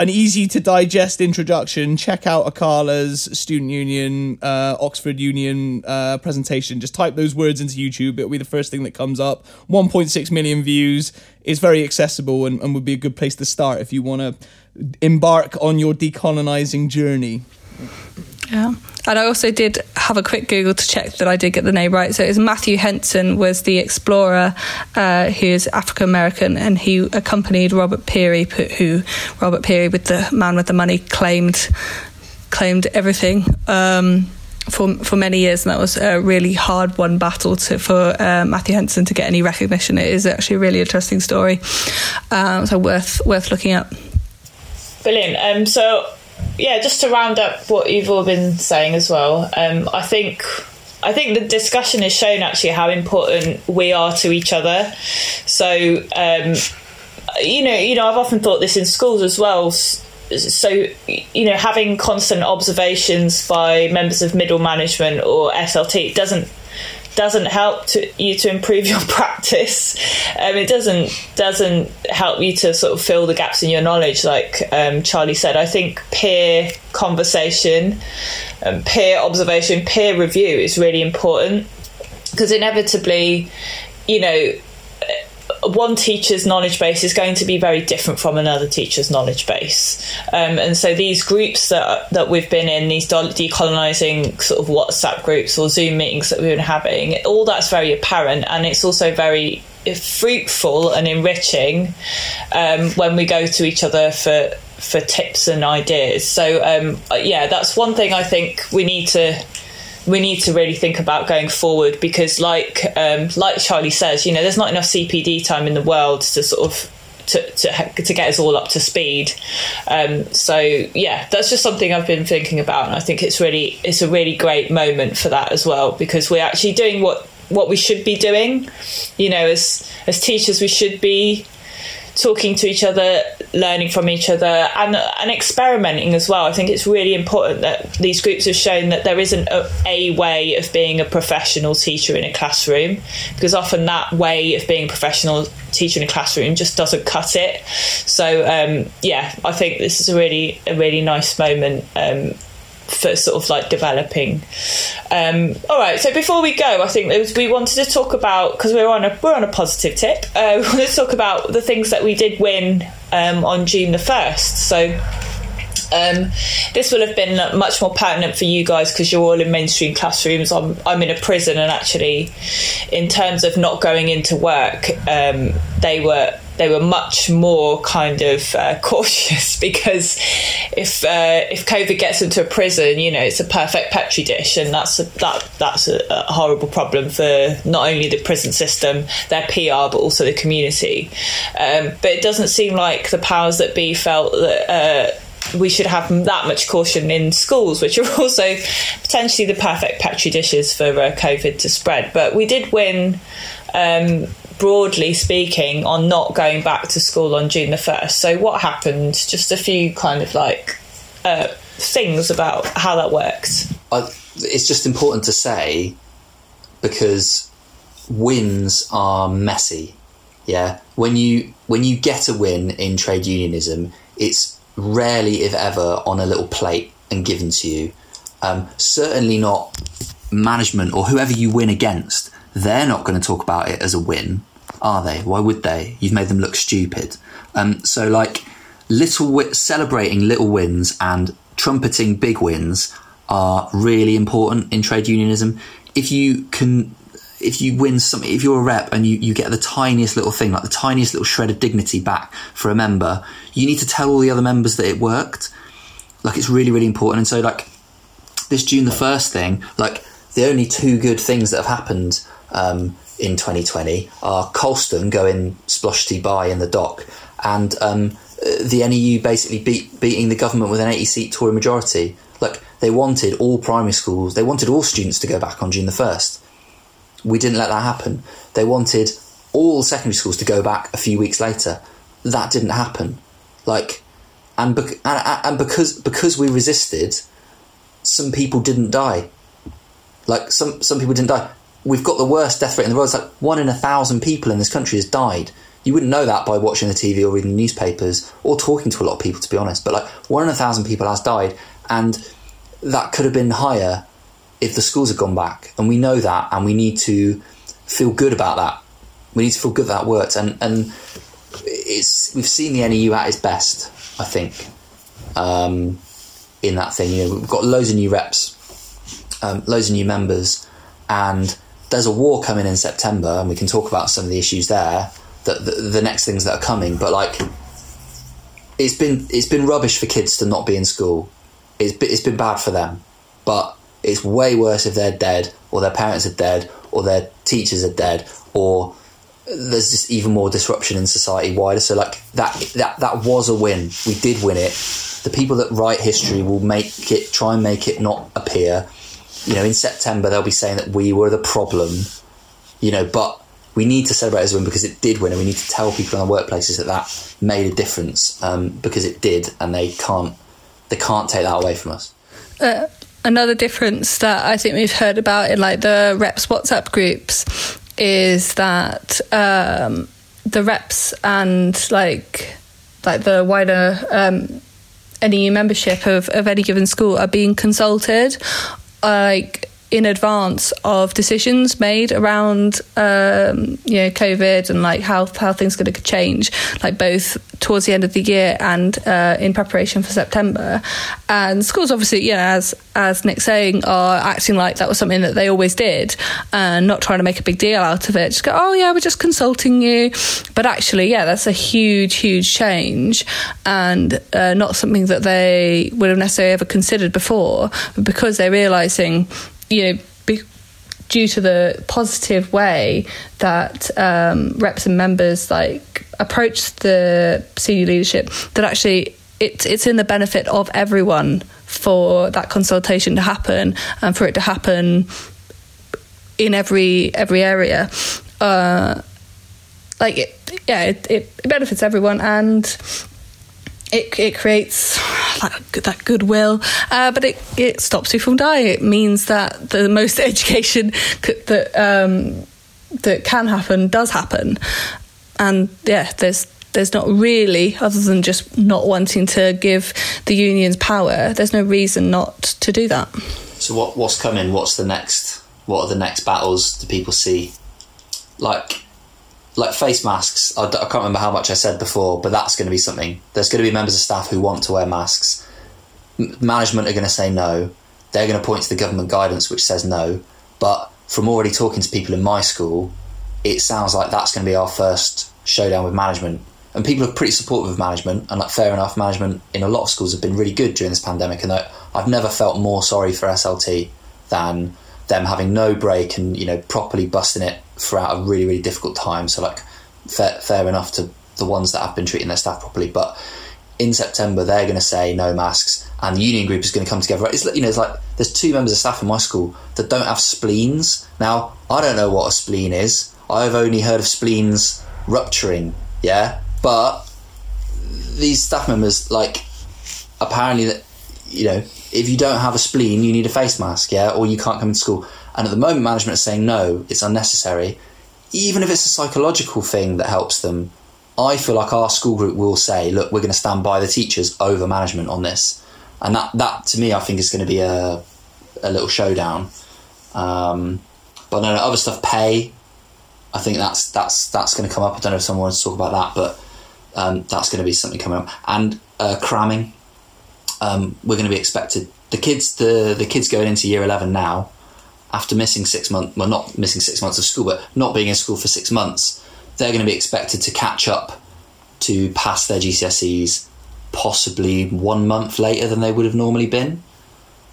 S4: an easy to digest introduction, check out Akala's Student Union, uh, Oxford Union uh, presentation. Just type those words into YouTube, it'll be the first thing that comes up. 1.6 million views. is very accessible and, and would be a good place to start if you want to embark on your decolonizing journey.
S7: Yeah. And I also did have a quick Google to check that I did get the name right. So it was Matthew Henson was the explorer uh, who is African American, and he accompanied Robert Peary, who Robert Peary, with the man with the money, claimed claimed everything. Um, for for many years, and that was a really hard won battle to, for uh, Matthew Henson to get any recognition. It is actually a really interesting story, um, so worth worth looking up.
S1: Brilliant. Um, so yeah, just to round up what you've all been saying as well, um, I think I think the discussion has shown actually how important we are to each other. So, um, you know, you know, I've often thought this in schools as well. So, you know, having constant observations by members of middle management or SLT doesn't doesn't help to, you to improve your (laughs) practice. Um, it doesn't doesn't help you to sort of fill the gaps in your knowledge, like um, Charlie said. I think peer conversation, um, peer observation, peer review is really important because inevitably, you know, one teacher's knowledge base is going to be very different from another teacher's knowledge base. Um, and so these groups that that we've been in, these decolonizing sort of WhatsApp groups or Zoom meetings that we've been having, all that's very apparent, and it's also very fruitful and enriching um, when we go to each other for for tips and ideas. So um, yeah, that's one thing I think we need to we need to really think about going forward because like um, like Charlie says, you know, there's not enough CPD time in the world to sort of to, to, to get us all up to speed. Um, so yeah, that's just something I've been thinking about, and I think it's really it's a really great moment for that as well because we're actually doing what what we should be doing. You know, as as teachers, we should be talking to each other, learning from each other, and and experimenting as well. I think it's really important that these groups have shown that there isn't a, a, way of being a professional teacher in a classroom, because often that way of being a professional teacher in a classroom just doesn't cut it. So um, yeah, I think this is a really a really nice moment. Um, for sort of like developing. Um, all right, so before we go, I think was, we wanted to talk about because we're on a we're on a positive tip. Uh, (laughs) we wanted to talk about the things that we did win um, on June the first. So. Um, this will have been much more pertinent for you guys because you're all in mainstream classrooms. I'm, I'm in a prison, and actually, in terms of not going into work, um, they were they were much more kind of uh, (laughs) cautious because if uh, if COVID gets into a prison, you know, it's a perfect petri dish, and that's a, that that's a, a, horrible problem for not only the prison system, their PR, but also the community. Um, but it doesn't seem like the powers that be felt that. Uh, we should have that much caution in schools, which are (laughs) also potentially the perfect petri dishes for uh, COVID to spread. But we did win um, broadly speaking, on not going back to school on June the 1st. So, what happened? Just a few kind of like uh, things about how that works.
S5: it's just important to say because wins are messy. Yeah, when you when you get a win in trade unionism, it's rarely, if ever, on a little plate and given to you. Um, certainly not management or whoever you win against. They're not going to talk about it as a win are they? Why would they? You've made them look stupid. Um, so, like, little wi- celebrating little wins and trumpeting big wins are really important in trade unionism. If you can, if you win something, if you're a rep and you, you get the tiniest little thing, like the tiniest little shred of dignity back for a member, you need to tell all the other members that it worked. Like, it's really, really important. And so, like, this June the 1st thing, like, the only two good things that have happened um, in 2020 are Colston going sploshty by in the dock and um, the NEU basically beat, beating the government with an 80 seat Tory majority. Like, they wanted all primary schools, they wanted all students to go back on June the 1st. We didn't let that happen. They wanted all secondary schools to go back a few weeks later. That didn't happen. Like, and, bec- and, and because because we resisted, some people didn't die. Like some some people didn't die we've got the worst death rate in the world. It's like one in a thousand people in this country has died. You wouldn't know that by watching the TV or reading the newspapers or talking to a lot of people, to be honest. But like one in a thousand people has died, and that could have been higher if the schools had gone back. And we know that, and we need to feel good about that. We need to feel good that, that worked, and and it's we've seen the NEU at its best, I think, um, in that thing. You know, we've got loads of new reps, um, loads of new members, and there's a war coming in September, and we can talk about some of the issues there. That the, the, next things that are coming, but like it's been it's been rubbish for kids to not be in school. It's been, it's been bad for them, but it's way worse if they're dead, or their parents are dead, or their teachers are dead, or there's just even more disruption in society wider. So like that that that was a win. We did win it. The people that write history will make it try and make it not appear you know, in September they'll be saying that we were the problem, you know, but we need to celebrate as a win because it did win, and we need to tell people in the workplaces that that made a difference um, because it did, and they can't they can't take that away from us.
S7: Uh, another difference that I think we've heard about in like the reps WhatsApp groups is that um, the reps and like like the wider um, any membership of, of any given school are being consulted like in advance of decisions made around um, you know COVID and like how how things are going to change, like both towards the end of the year and uh, in preparation for September. And schools, obviously, you know, as as Nik's saying, are acting like that was something that they always did, and not trying to make a big deal out of it. Just go, oh yeah, we're just consulting you, but actually, yeah, that's a huge, huge change, and uh, not something that they would have necessarily ever considered before, because they're realizing you know, be, due to the positive way that um, reps and members like approach the senior leadership, that actually it's it's in the benefit of everyone for that consultation to happen and for it to happen in every every area. Uh, like it, yeah, it, it benefits everyone and it, it creates that, that goodwill, uh, but it, it stops you from dying. It means that the most (laughs) education that um, that can happen does happen, and yeah, there's there's not really, other than just not wanting to give the unions power, there's no reason not to do that.
S5: So what what's coming? What's the next? What are the next battles? Do people see? Like like face masks. I, I, can't remember how much I said before, but that's going to be something. There's going to be members of staff who want to wear masks. M- management are going to say no. They're going to point to the government guidance which says no. But from already talking to people in my school, it sounds like that's going to be our first showdown with management. And people are pretty supportive of management, and like fair enough, management in a lot of schools have been really good during this pandemic. And I've never felt more sorry for SLT than them having no break and you know properly busting it throughout a really really difficult time. So like fair, fair enough to the ones that have been treating their staff properly, but in September they're going to say no masks, and the union group is going to come together. It's you know it's like there's two members of staff in my school that don't have spleens. Now I don't know what a spleen is. I've only heard of spleens rupturing. Yeah, but these staff members like apparently that you know if you don't have a spleen you need a face mask yeah or you can't come to school and at the moment, management is saying no, it's unnecessary. Even if it's a psychological thing that helps them, I feel like our school group will say, look, we're going to stand by the teachers over management on this. And that, that to me, I think is going to be a, a little showdown. Um, but no, no, other stuff, pay. I think that's that's that's going to come up. I don't know if someone wants to talk about that, but um, that's going to be something coming up. And uh, cramming, um, we're going to be expected. The kids, the the kids going into year eleven now, after missing six months, well, not missing six months of school, but not being in school for six months, they're going to be expected to catch up to pass their GCSEs possibly one month later than they would have normally been.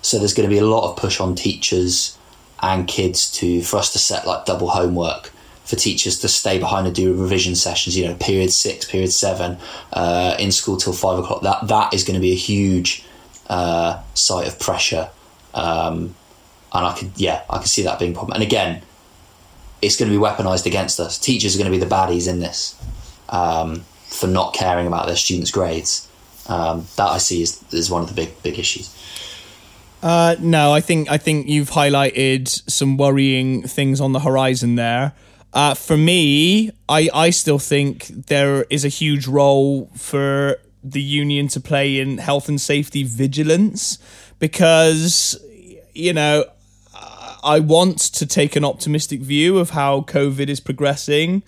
S5: So there's going to be a lot of push on teachers and kids to for us to set like double homework for teachers to stay behind and do revision sessions. You know, period six, period seven, uh, in school till five o'clock. That that is going to be a huge uh, site of pressure. Um, and I could yeah I could see that being a problem. And again, it's going to be weaponized against us. Teachers are going to be the baddies in this um, for not caring about their students' grades. Um, that I see is is one of the big big issues.
S4: Uh, no, I think I think you've highlighted some worrying things on the horizon there. Uh, for me, I, I still think there is a huge role for the union to play in health and safety vigilance because, you know, I want to take an optimistic view of how COVID is progressing,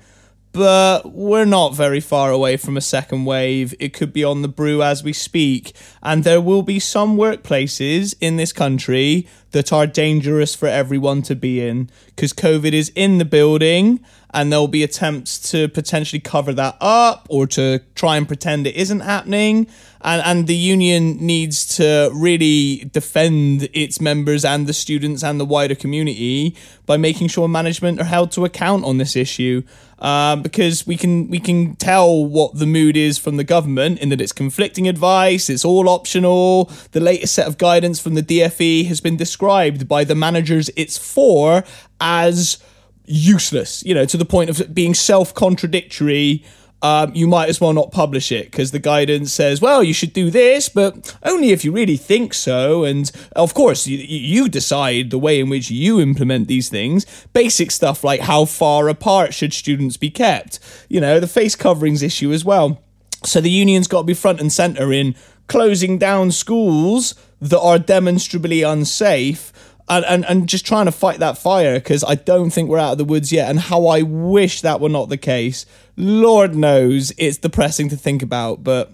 S4: but we're not very far away from a second wave. It could be on the brew as we speak, and there will be some workplaces in this country that are dangerous for everyone to be in because COVID is in the building and there'll be attempts to potentially cover that up or to try and pretend it isn't happening. And, and the union needs to really defend its members and the students and the wider community by making sure management are held to account on this issue. Um, because we can we can tell what the mood is from the government in that it's conflicting advice, it's all optional. The latest set of guidance from the DFE has been described by the managers it's for as useless, you know, to the point of being self contradictory. Um, you might as well not publish it because the guidance says, well, you should do this, but only if you really think so. And of course, you, you decide the way in which you implement these things. Basic stuff like how far apart should students be kept, you know, the face coverings issue as well. So the union's got to be front and center in closing down schools that are demonstrably unsafe and, and, and just trying to fight that fire because I don't think we're out of the woods yet. And how I wish that were not the case. Lord knows it's depressing to think about, but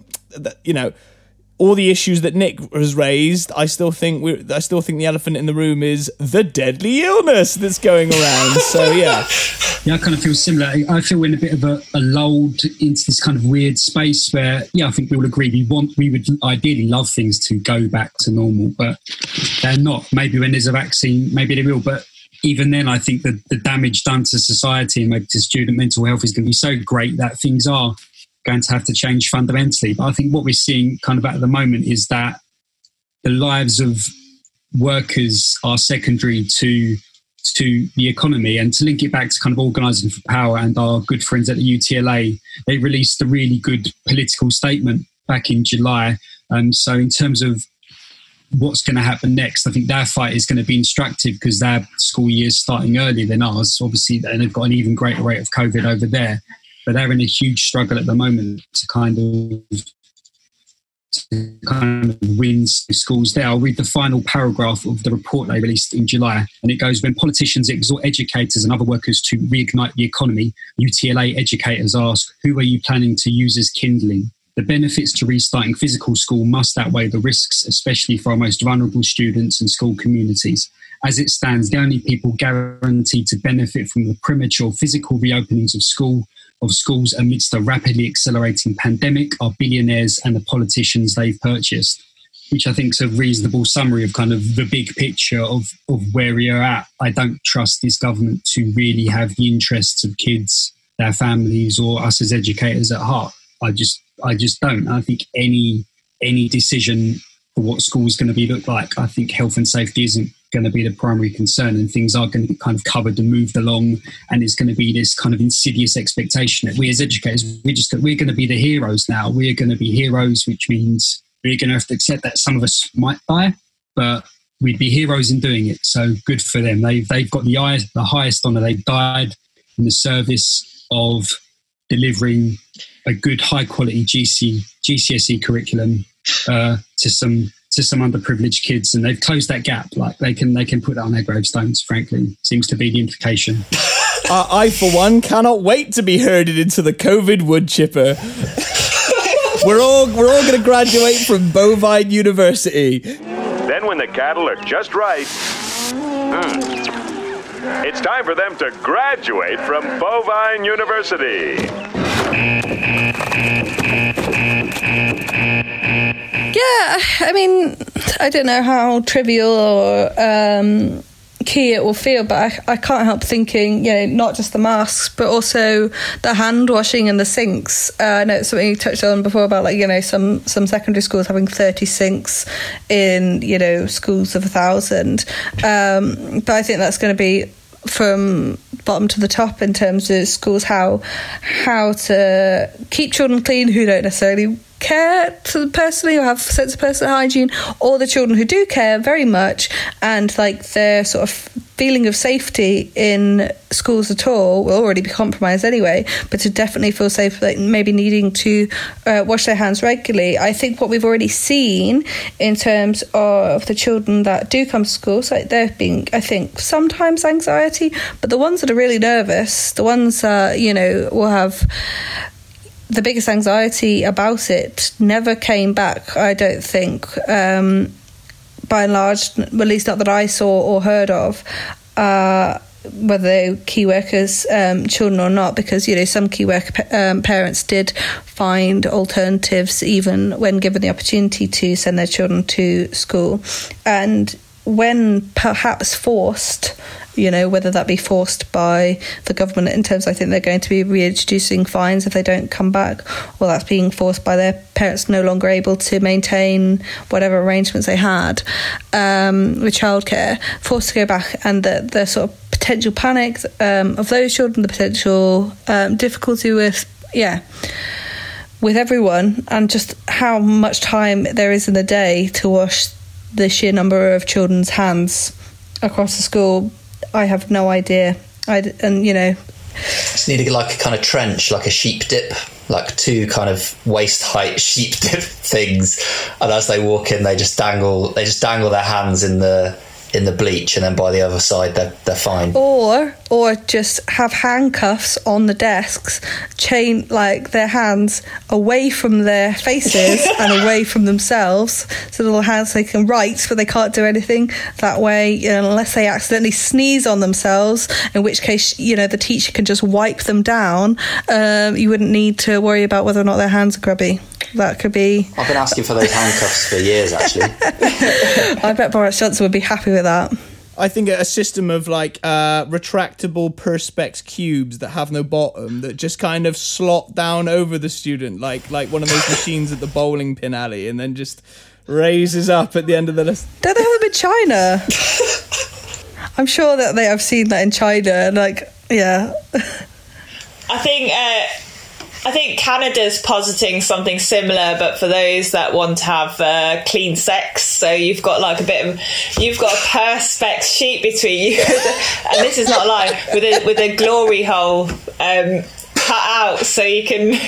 S4: you know all the issues that Nik has raised, I still think we I still think the elephant in the room is the deadly illness that's going around. (laughs) so yeah,
S2: yeah, I kind of feel similar. I feel in a bit of a, a lulled into this kind of weird space where, yeah, I think we all agree we want we would ideally love things to go back to normal, but they're not. Maybe when there's a vaccine, maybe they will, but. Even then, I think that the damage done to society and maybe to student mental health is going to be so great that things are going to have to change fundamentally. But I think what we're seeing kind of at the moment is that the lives of workers are secondary to to the economy and to link it back to kind of organising for power and our good friends at the UTLA, they released a really good political statement back in July. Um, so in terms of what's going to happen next, I think their fight is going to be instructive because their school year is starting earlier than ours, obviously, and they've got an even greater rate of COVID over there but they're in a huge struggle at the moment to kind of to kind of win schools there. I'll read the final paragraph of the report they released in July, and it goes: When politicians exhort educators and other workers to reignite the economy, UTLA educators ask, "Who are you planning to use as kindling?" The benefits to restarting physical school must outweigh the risks, especially for our most vulnerable students and school communities. As it stands, the only people guaranteed to benefit from the premature physical reopenings of school of schools amidst a rapidly accelerating pandemic are billionaires and the politicians they've purchased, which I think is a reasonable summary of kind of the big picture of, of where we are at. I don't trust this government to really have the interests of kids, their families, or us as educators at heart. I just I just don't. I think any any decision for what school is going to be look like, I think health and safety isn't going to be the primary concern and things are going to be kind of covered and moved along and it's going to be this kind of insidious expectation that we as educators we're just we're going to be the heroes now. We're going to be heroes which means we're going to have to accept that some of us might die but we'd be heroes in doing it. So good for them. They've, they've got the, highest the highest honor. They've died in the service of delivering a good high quality GC, GCSE curriculum uh, to some to some underprivileged kids, and they've closed that gap. Like they can they can put that on their gravestones. Frankly, seems to be the implication. (laughs)
S4: uh, I, for one, cannot wait to be herded into the COVID wood chipper. (laughs) we're all we're all going to graduate from Bovine University.
S8: Then, when the cattle are just right, hmm, it's time for them to graduate from Bovine University.
S7: Yeah, I mean, I don't know how trivial or um, key it will feel, but I, I can't help thinking, you know, not just the masks, but also the hand washing and the sinks. Uh, I know it's something you touched on before about, like, you know, some, some secondary schools having 30 sinks in, you know, schools of a thousand. Um, but I think that's going to be from bottom to the top in terms of schools how how to keep children clean who don't necessarily care personally or have sense of personal hygiene, or the children who do care very much and like their sort of feeling of safety in schools at all will already be compromised anyway. But to definitely feel safe, like maybe needing to uh, wash their hands regularly. I think what we've already seen in terms of the children that do come to school, so there being, I think, sometimes anxiety, but the ones that are really nervous, the ones that you know will have the biggest anxiety about it never came back. I don't think, um, by and large, at least not that I saw or heard of. Uh, whether they key workers um, children or not because you know some key worker um, parents did find alternatives even when given the opportunity to send their children to school and when perhaps forced you know, whether that be forced by the government in terms I think they're going to be reintroducing fines if they don't come back, or that's being forced by their parents no longer able to maintain whatever arrangements they had um, with childcare, forced to go back, and the, the sort of potential panic um, of those children, the potential um, difficulty with, yeah with everyone and just how much time there is in the day to wash the sheer number of children's hands across the school I have no idea. I and you know,
S5: just need like a kind of trench, like a sheep dip, like two kind of waist height (laughs) sheep dip things, and as they walk in, they just dangle, they just dangle their hands in the in the bleach, and then by the other side they're they're fine.
S7: Or or just have handcuffs on the desks, chain like their hands away from their faces (laughs) and away from themselves, so the little hands they can write, but they can't do anything. That way, you know, unless they accidentally sneeze on themselves, in which case you know the teacher can just wipe them down. Um, you wouldn't need to worry about whether or not their hands are grubby. That could be.
S5: I've been asking for those handcuffs for years, actually. (laughs)
S7: I bet Boris Johnson would be happy with that.
S4: I think a system of like uh, retractable perspex cubes that have no bottom that just kind of slot down over the student, like like one of those machines at the bowling pin alley, and then just raises up at the end of the list.
S7: Don't they have them in China? (laughs) I'm sure that they have seen that in China. and, Like, yeah.
S1: I think uh, I think Canada's positing something similar, but for those that want to have uh, clean sex. So you've got like a bit of you've got a perspex sheet between you, (laughs) and this is not a lie with a with a glory hole um, cut out, so you can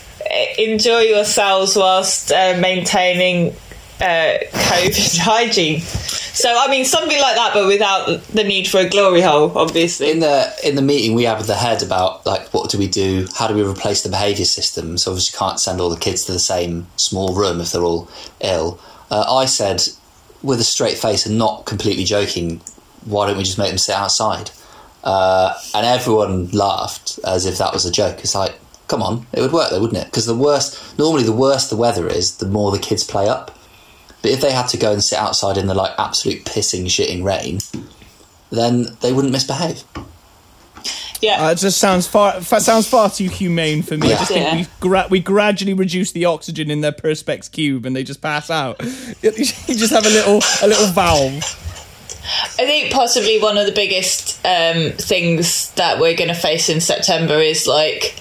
S1: (laughs) enjoy yourselves whilst uh, maintaining uh, COVID (laughs) hygiene. So I mean something like that, but without the need for a glory hole, obviously.
S5: in the in the meeting we have with the head about like what do we do? How do we replace the behaviour system? So obviously can't send all the kids to the same small room if they're all ill. Uh, i said with a straight face and not completely joking why don't we just make them sit outside? Uh, and everyone laughed as if that was a joke. It's like come on it would work though wouldn't it? Because the worst normally the worse the weather is the more the kids play up but if they had to go and sit outside in the like absolute pissing shitting rain then they wouldn't misbehave
S1: Yeah.
S4: Uh, it just sounds far fa- sounds far too humane for me. I just
S1: Yeah.
S4: we gra- we gradually reduce the oxygen in their perspex cube, and they just pass out. (laughs) you just have a little a little valve.
S1: I think possibly one of the biggest um, things that we're going to face in September is like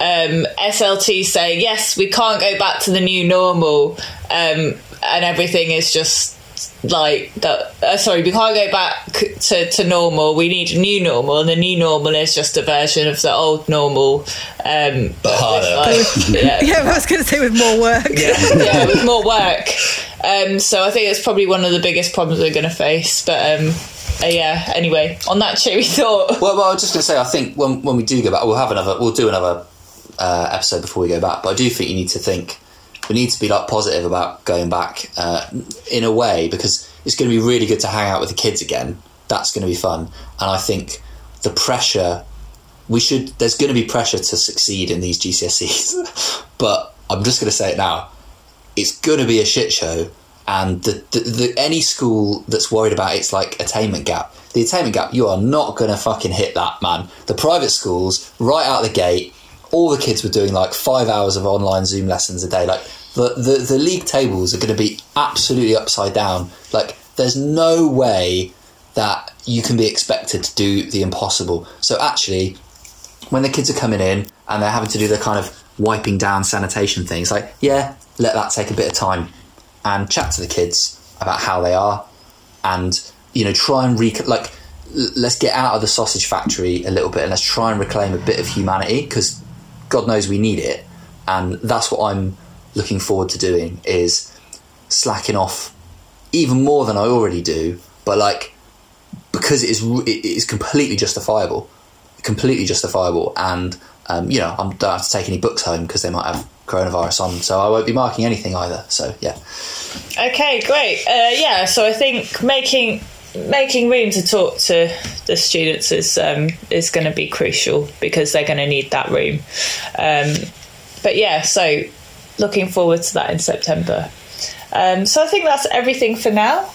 S1: um, SLT saying, yes, we can't go back to the new normal, um, and everything is just like that. Uh, sorry, we can't go back to, to normal. We need a new normal, and the new normal is just a version of the old normal. Um,
S5: But harder.
S1: with, like, yeah, (laughs)
S7: Yeah, I was going to say with more work.
S1: yeah, with more work. Um, so I think it's probably one of the biggest problems we're going to face. But um, uh, yeah, anyway, on that cheery (laughs) thought.
S5: Well, well, I was just going to say, I think when when we do go back, we'll have another, we'll do another uh, episode before we go back. But I do think you need to think, we need to be like positive about going back uh, in a way because it's going to be really good to hang out with the kids again. That's going to be fun, and I think the pressure we should. There's going to be pressure to succeed in these GCSEs, (laughs) but I'm just going to say it now. It's going to be a shit show, and the, the, the any school that's worried about its like attainment gap, the attainment gap, you are not going to fucking hit that, man. The private schools, right out the gate, all the kids were doing like five hours of online Zoom lessons a day. Like the the, the league tables are going to be absolutely upside down. Like there's no way that you can be expected to do the impossible. So actually, when the kids are coming in and they're having to do the kind of wiping down sanitation things, like yeah, let that take a bit of time and chat to the kids about how they are, and you know try and rec- like let's get out of the sausage factory a little bit and let's try and reclaim a bit of humanity because God knows we need it, and that's what I'm looking forward to doing is slacking off even more than I already do, but like because it is it is completely justifiable, completely justifiable, and um, you know I don't have to take any books home because they might have coronavirus on, so I won't be marking anything either. So yeah,
S1: Okay, great. Uh, yeah, so I think making making room to talk to the students is um, is going to be crucial because they're going to need that room. Um, but yeah, so looking forward to that in September. Um, so I think that's everything for now.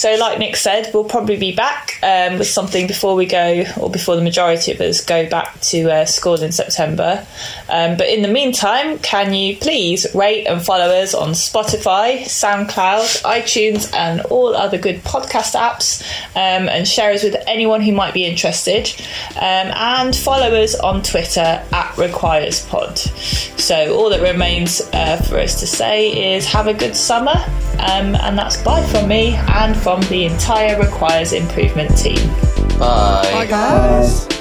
S1: So, like Nik said, we'll probably be back um, with something before we go, or before the majority of us go back to uh, school in September. Um, but in the meantime, can you please rate and follow us on Spotify, SoundCloud, iTunes, and all other good podcast apps, um, and share us with anyone who might be interested. Um, and follow us on Twitter at RequiresPod. So, all that remains uh, for us to say is have a good summer, um, and that's bye from me and from the entire Requires Improvement team.
S5: bye.
S7: Guys.